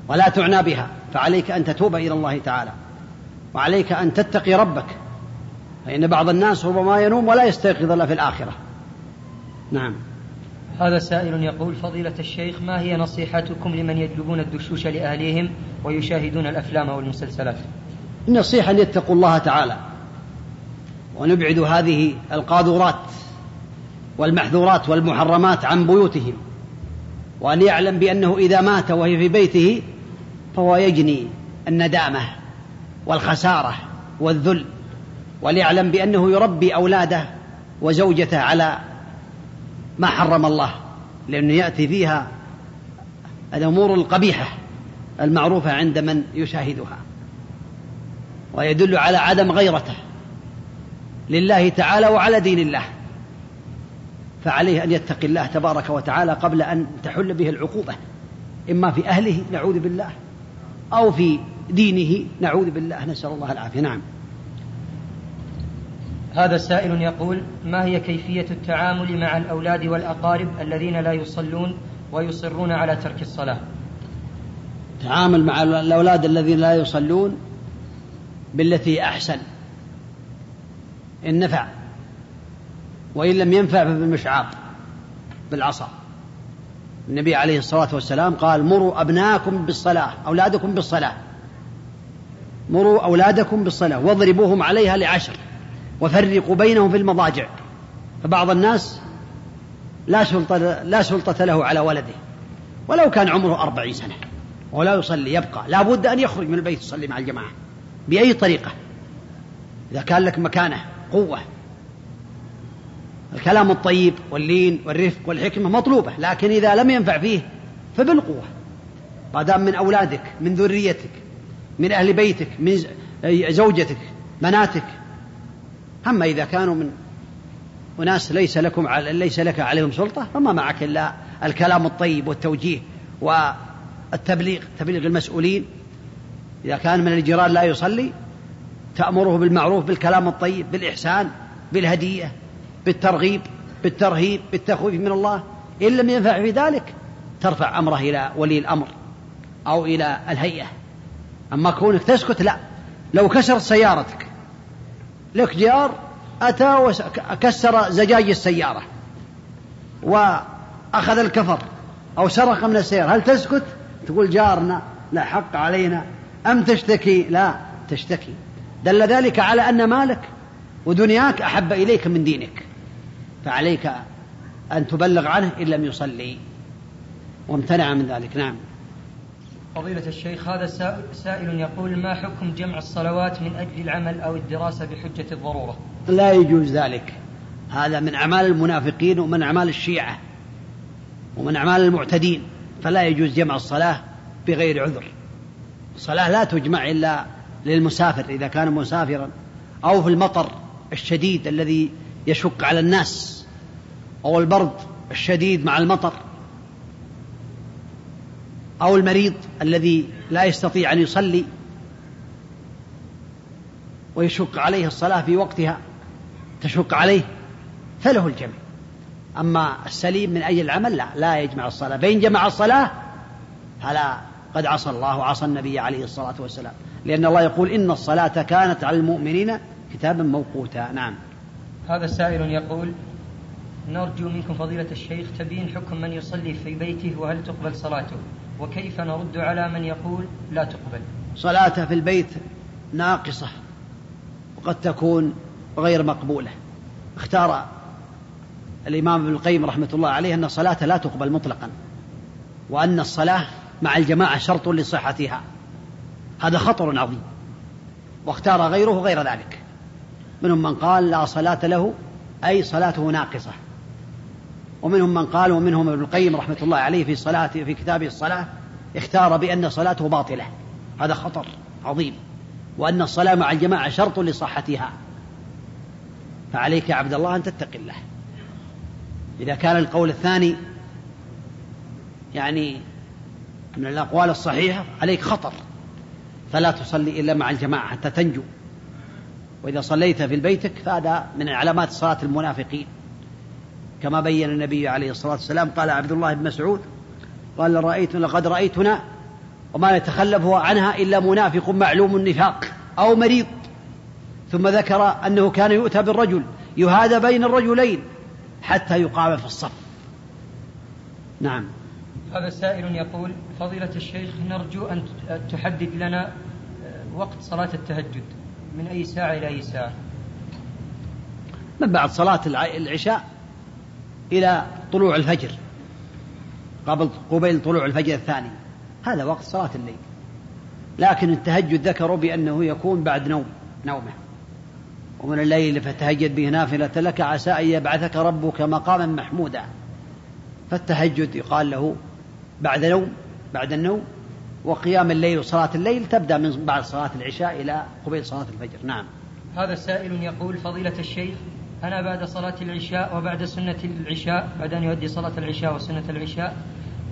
ولا تعنى بها. فعليك أن تتوب إلى الله تعالى. وعليك أن تتقي ربك. فإن بعض الناس ربما ينوم ولا يستيقظ إلا في الآخرة. نعم. هذا سائل يقول فضيلة الشيخ ما هي نصيحتكم لمن يجلبون الدشوش لأهليهم ويشاهدون الأفلام والمسلسلات؟ النصيحة أن يتقوا الله تعالى. ونبعد هذه القاذورات والمحذورات والمحرمات عن بيوتهم. وأن يعلم بأنه إذا مات وهي في بيته فهو يجني الندامة والخسارة والذل. وليعلم بأنه يربي أولاده وزوجته على ما حرم الله لأنه يأتي فيها الأمور القبيحة المعروفة عند من يشاهدها ويدل على عدم غيرته لله تعالى وعلى دين الله فعليه أن يتقي الله تبارك وتعالى قبل أن تحل به العقوبة إما في أهله نعوذ بالله أو في دينه نعوذ بالله نسأل الله العافية. نعم. هذا سائل يقول ما هي كيفية التعامل مع الأولاد والأقارب الذين لا يصلون ويصرون على ترك الصلاة؟ تعامل مع الأولاد الذين لا يصلون بالتي أحسن إن نفع وإن لم ينفع فبالمشعار بالعصا. النبي عليه الصلاة والسلام قال مروا أبناءكم بالصلاة أولادكم بالصلاة مروا أولادكم بالصلاة واضربوهم عليها لعشر. وفرقوا بينهم في المضاجع. فبعض الناس لا سلطة, لا سلطة له على ولده. ولو كان عمره أربعين سنة. ولا يصلي يبقى. لا بد أن يخرج من البيت يصلي مع الجماعة. بأي طريقة؟ إذا كان لك مكانة قوة. الكلام الطيب واللين والرفق والحكمة مطلوبة لكن إذا لم ينفع فيه فبالقوة. ما دام من أولادك من ذريتك من أهل بيتك من زوجتك بناتك أما إذا كانوا من أناس ليس لكم ليس لك عليهم سلطة فما معك إلا الكلام الطيب والتوجيه والتبليغ تبليغ المسؤولين. إذا كان من الجيران لا يصلي تأمره بالمعروف بالكلام الطيب بالإحسان بالهدية بالترغيب بالترهيب بالتخويف من الله. إن لم ينفع في ذلك ترفع أمره إلى ولي الأمر أو إلى الهيئة. أما كونك تسكت لا. لو كسر سيارتك لك جار أتى وكسر زجاج السيارة وأخذ الكفر أو سرق من السيارة. هل تسكت؟ تقول جارنا لا حق علينا. أم تشتكي؟ لا تشتكي. دل ذلك على أن مالك ودنياك أحب إليك من دينك فعليك أن تبلغ عنه إن لم يصلي. وامتنع من ذلك. نعم. فضيلة الشيخ هذا سائل يقول ما حكم جمع الصلوات من أجل العمل أو الدراسة بحجة الضرورة؟ لا يجوز ذلك. هذا من أعمال المنافقين ومن أعمال الشيعة ومن أعمال المعتدين فلا يجوز جمع الصلاة بغير عذر. الصلاة لا تجمع إلا للمسافر إذا كان مسافرا أو في المطر الشديد الذي يشق على الناس أو البرد الشديد مع المطر. أو المريض الذي لا يستطيع أن يصلي ويشق عليه الصلاة في وقتها تشق عليه فله الجمع أما السليم من أي العمل لا لا يجمع الصلاة. فإن جمع الصلاة فلا قد عصى الله وعصى النبي عليه الصلاة والسلام. لأن الله يقول إن الصلاة كانت على المؤمنين كتابا موقوتا. نعم. هذا السائل يقول نرجو منكم فضيلة الشيخ تبين حكم من يصلي في بيته وهل تقبل صلاته؟ وكيف نرد على من يقول لا تقبل؟ صلاته في البيت ناقصة وقد تكون غير مقبولة. اختار الإمام ابن القيم رحمة الله عليه أن الصلاة لا تقبل مطلقا وأن الصلاة مع الجماعة شرط لصحتها. هذا خطر عظيم. واختار غيره غير ذلك. منهم من قال لا صلاة له أي صلاته ناقصة. ومنهم من قال ومنهم ابن القيم رحمة الله عليه في صلاة في كتابه الصلاة اختار بأن صلاته باطلة. هذا خطر عظيم. وأن الصلاة مع الجماعة شرط لصحتها. فعليك يا عبد الله أن تتقي الله. إذا كان القول الثاني يعني من الأقوال الصحيحة عليك خطر. فلا تصلي إلا مع الجماعة حتى تنجو. وإذا صليت في بيتك فهذا من علامات صلاة المنافقين. كما بين النبي عليه الصلاة والسلام قال عبد الله بن مسعود قال رأيت لقد رأيتنا وما يتخلف عنها إلا منافق معلوم النفاق أو مريض. ثم ذكر أنه كان يؤتى بالرجل يهادى بين الرجلين حتى يقام في الصف. نعم. هذا سائل يقول فضيلة الشيخ نرجو أن تحدد لنا وقت صلاة التهجد. من أي ساعة إلى أي ساعة؟ من بعد صلاة العشاء. إلى طلوع الفجر قبل قبيل طلوع الفجر الثاني. هذا وقت صلاة الليل. لكن التهجد ذكروا بأنه يكون بعد نوم نومه. ومن الليل فتهجد به نافلة لك عسى أن يبعثك ربك مقاما محمودا. فالتهجد يقال له بعد نوم بعد النوم. وقيام الليل وصلاة الليل تبدأ من بعد صلاة العشاء إلى قبيل صلاة الفجر. نعم. هذا سائل يقول فضيلة الشيخ أنا بعد صلاة العشاء وبعد سنة العشاء بعد أن يؤدي صلاة العشاء وسنة العشاء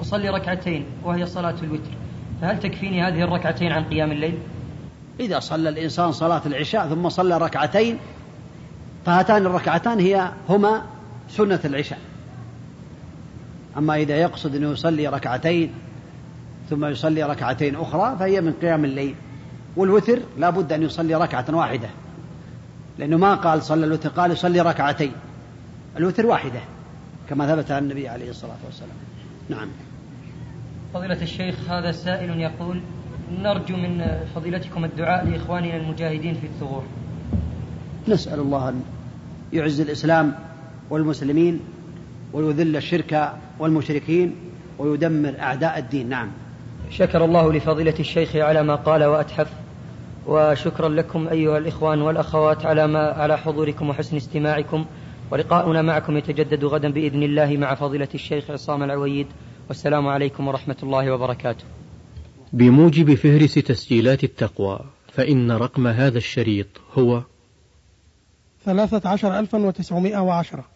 أصلي ركعتين وهي صلاة الوتر. فهل تكفيني هذه الركعتين عن قيام الليل؟ إذا صلى الإنسان صلاة العشاء ثم صلى ركعتين فهاتان الركعتان هي هما سنة العشاء. أما إذا يقصد أنه يصلي ركعتين ثم يصلي ركعتين أخرى فهي من قيام الليل. والوتر لا بد أن يصلي ركعة واحدة. لأنه ما قال صلى الوتر قال يصلي ركعتين. الوتر واحدة كما ثبت عن النبي عليه الصلاة والسلام. نعم. فضيلة الشيخ هذا سائل يقول نرجو من فضيلتكم الدعاء لإخواننا المجاهدين في الثغور. نسأل الله أن يعز الإسلام والمسلمين ويذل الشرك والمشركين ويدمر أعداء الدين. نعم. شكر الله لفضيلة الشيخ على ما قال وأتحف. وشكرا لكم أيها الإخوان والأخوات على ما على حضوركم وحسن استماعكم ولقاؤنا معكم يتجدد غدا بإذن الله مع فضيلة الشيخ عصام العويد. والسلام عليكم ورحمة الله وبركاته. بموجب فهرس تسجيلات التقوى فإن رقم هذا الشريط هو ثلاثة عشر ألفا وتسعمائة وعشرة.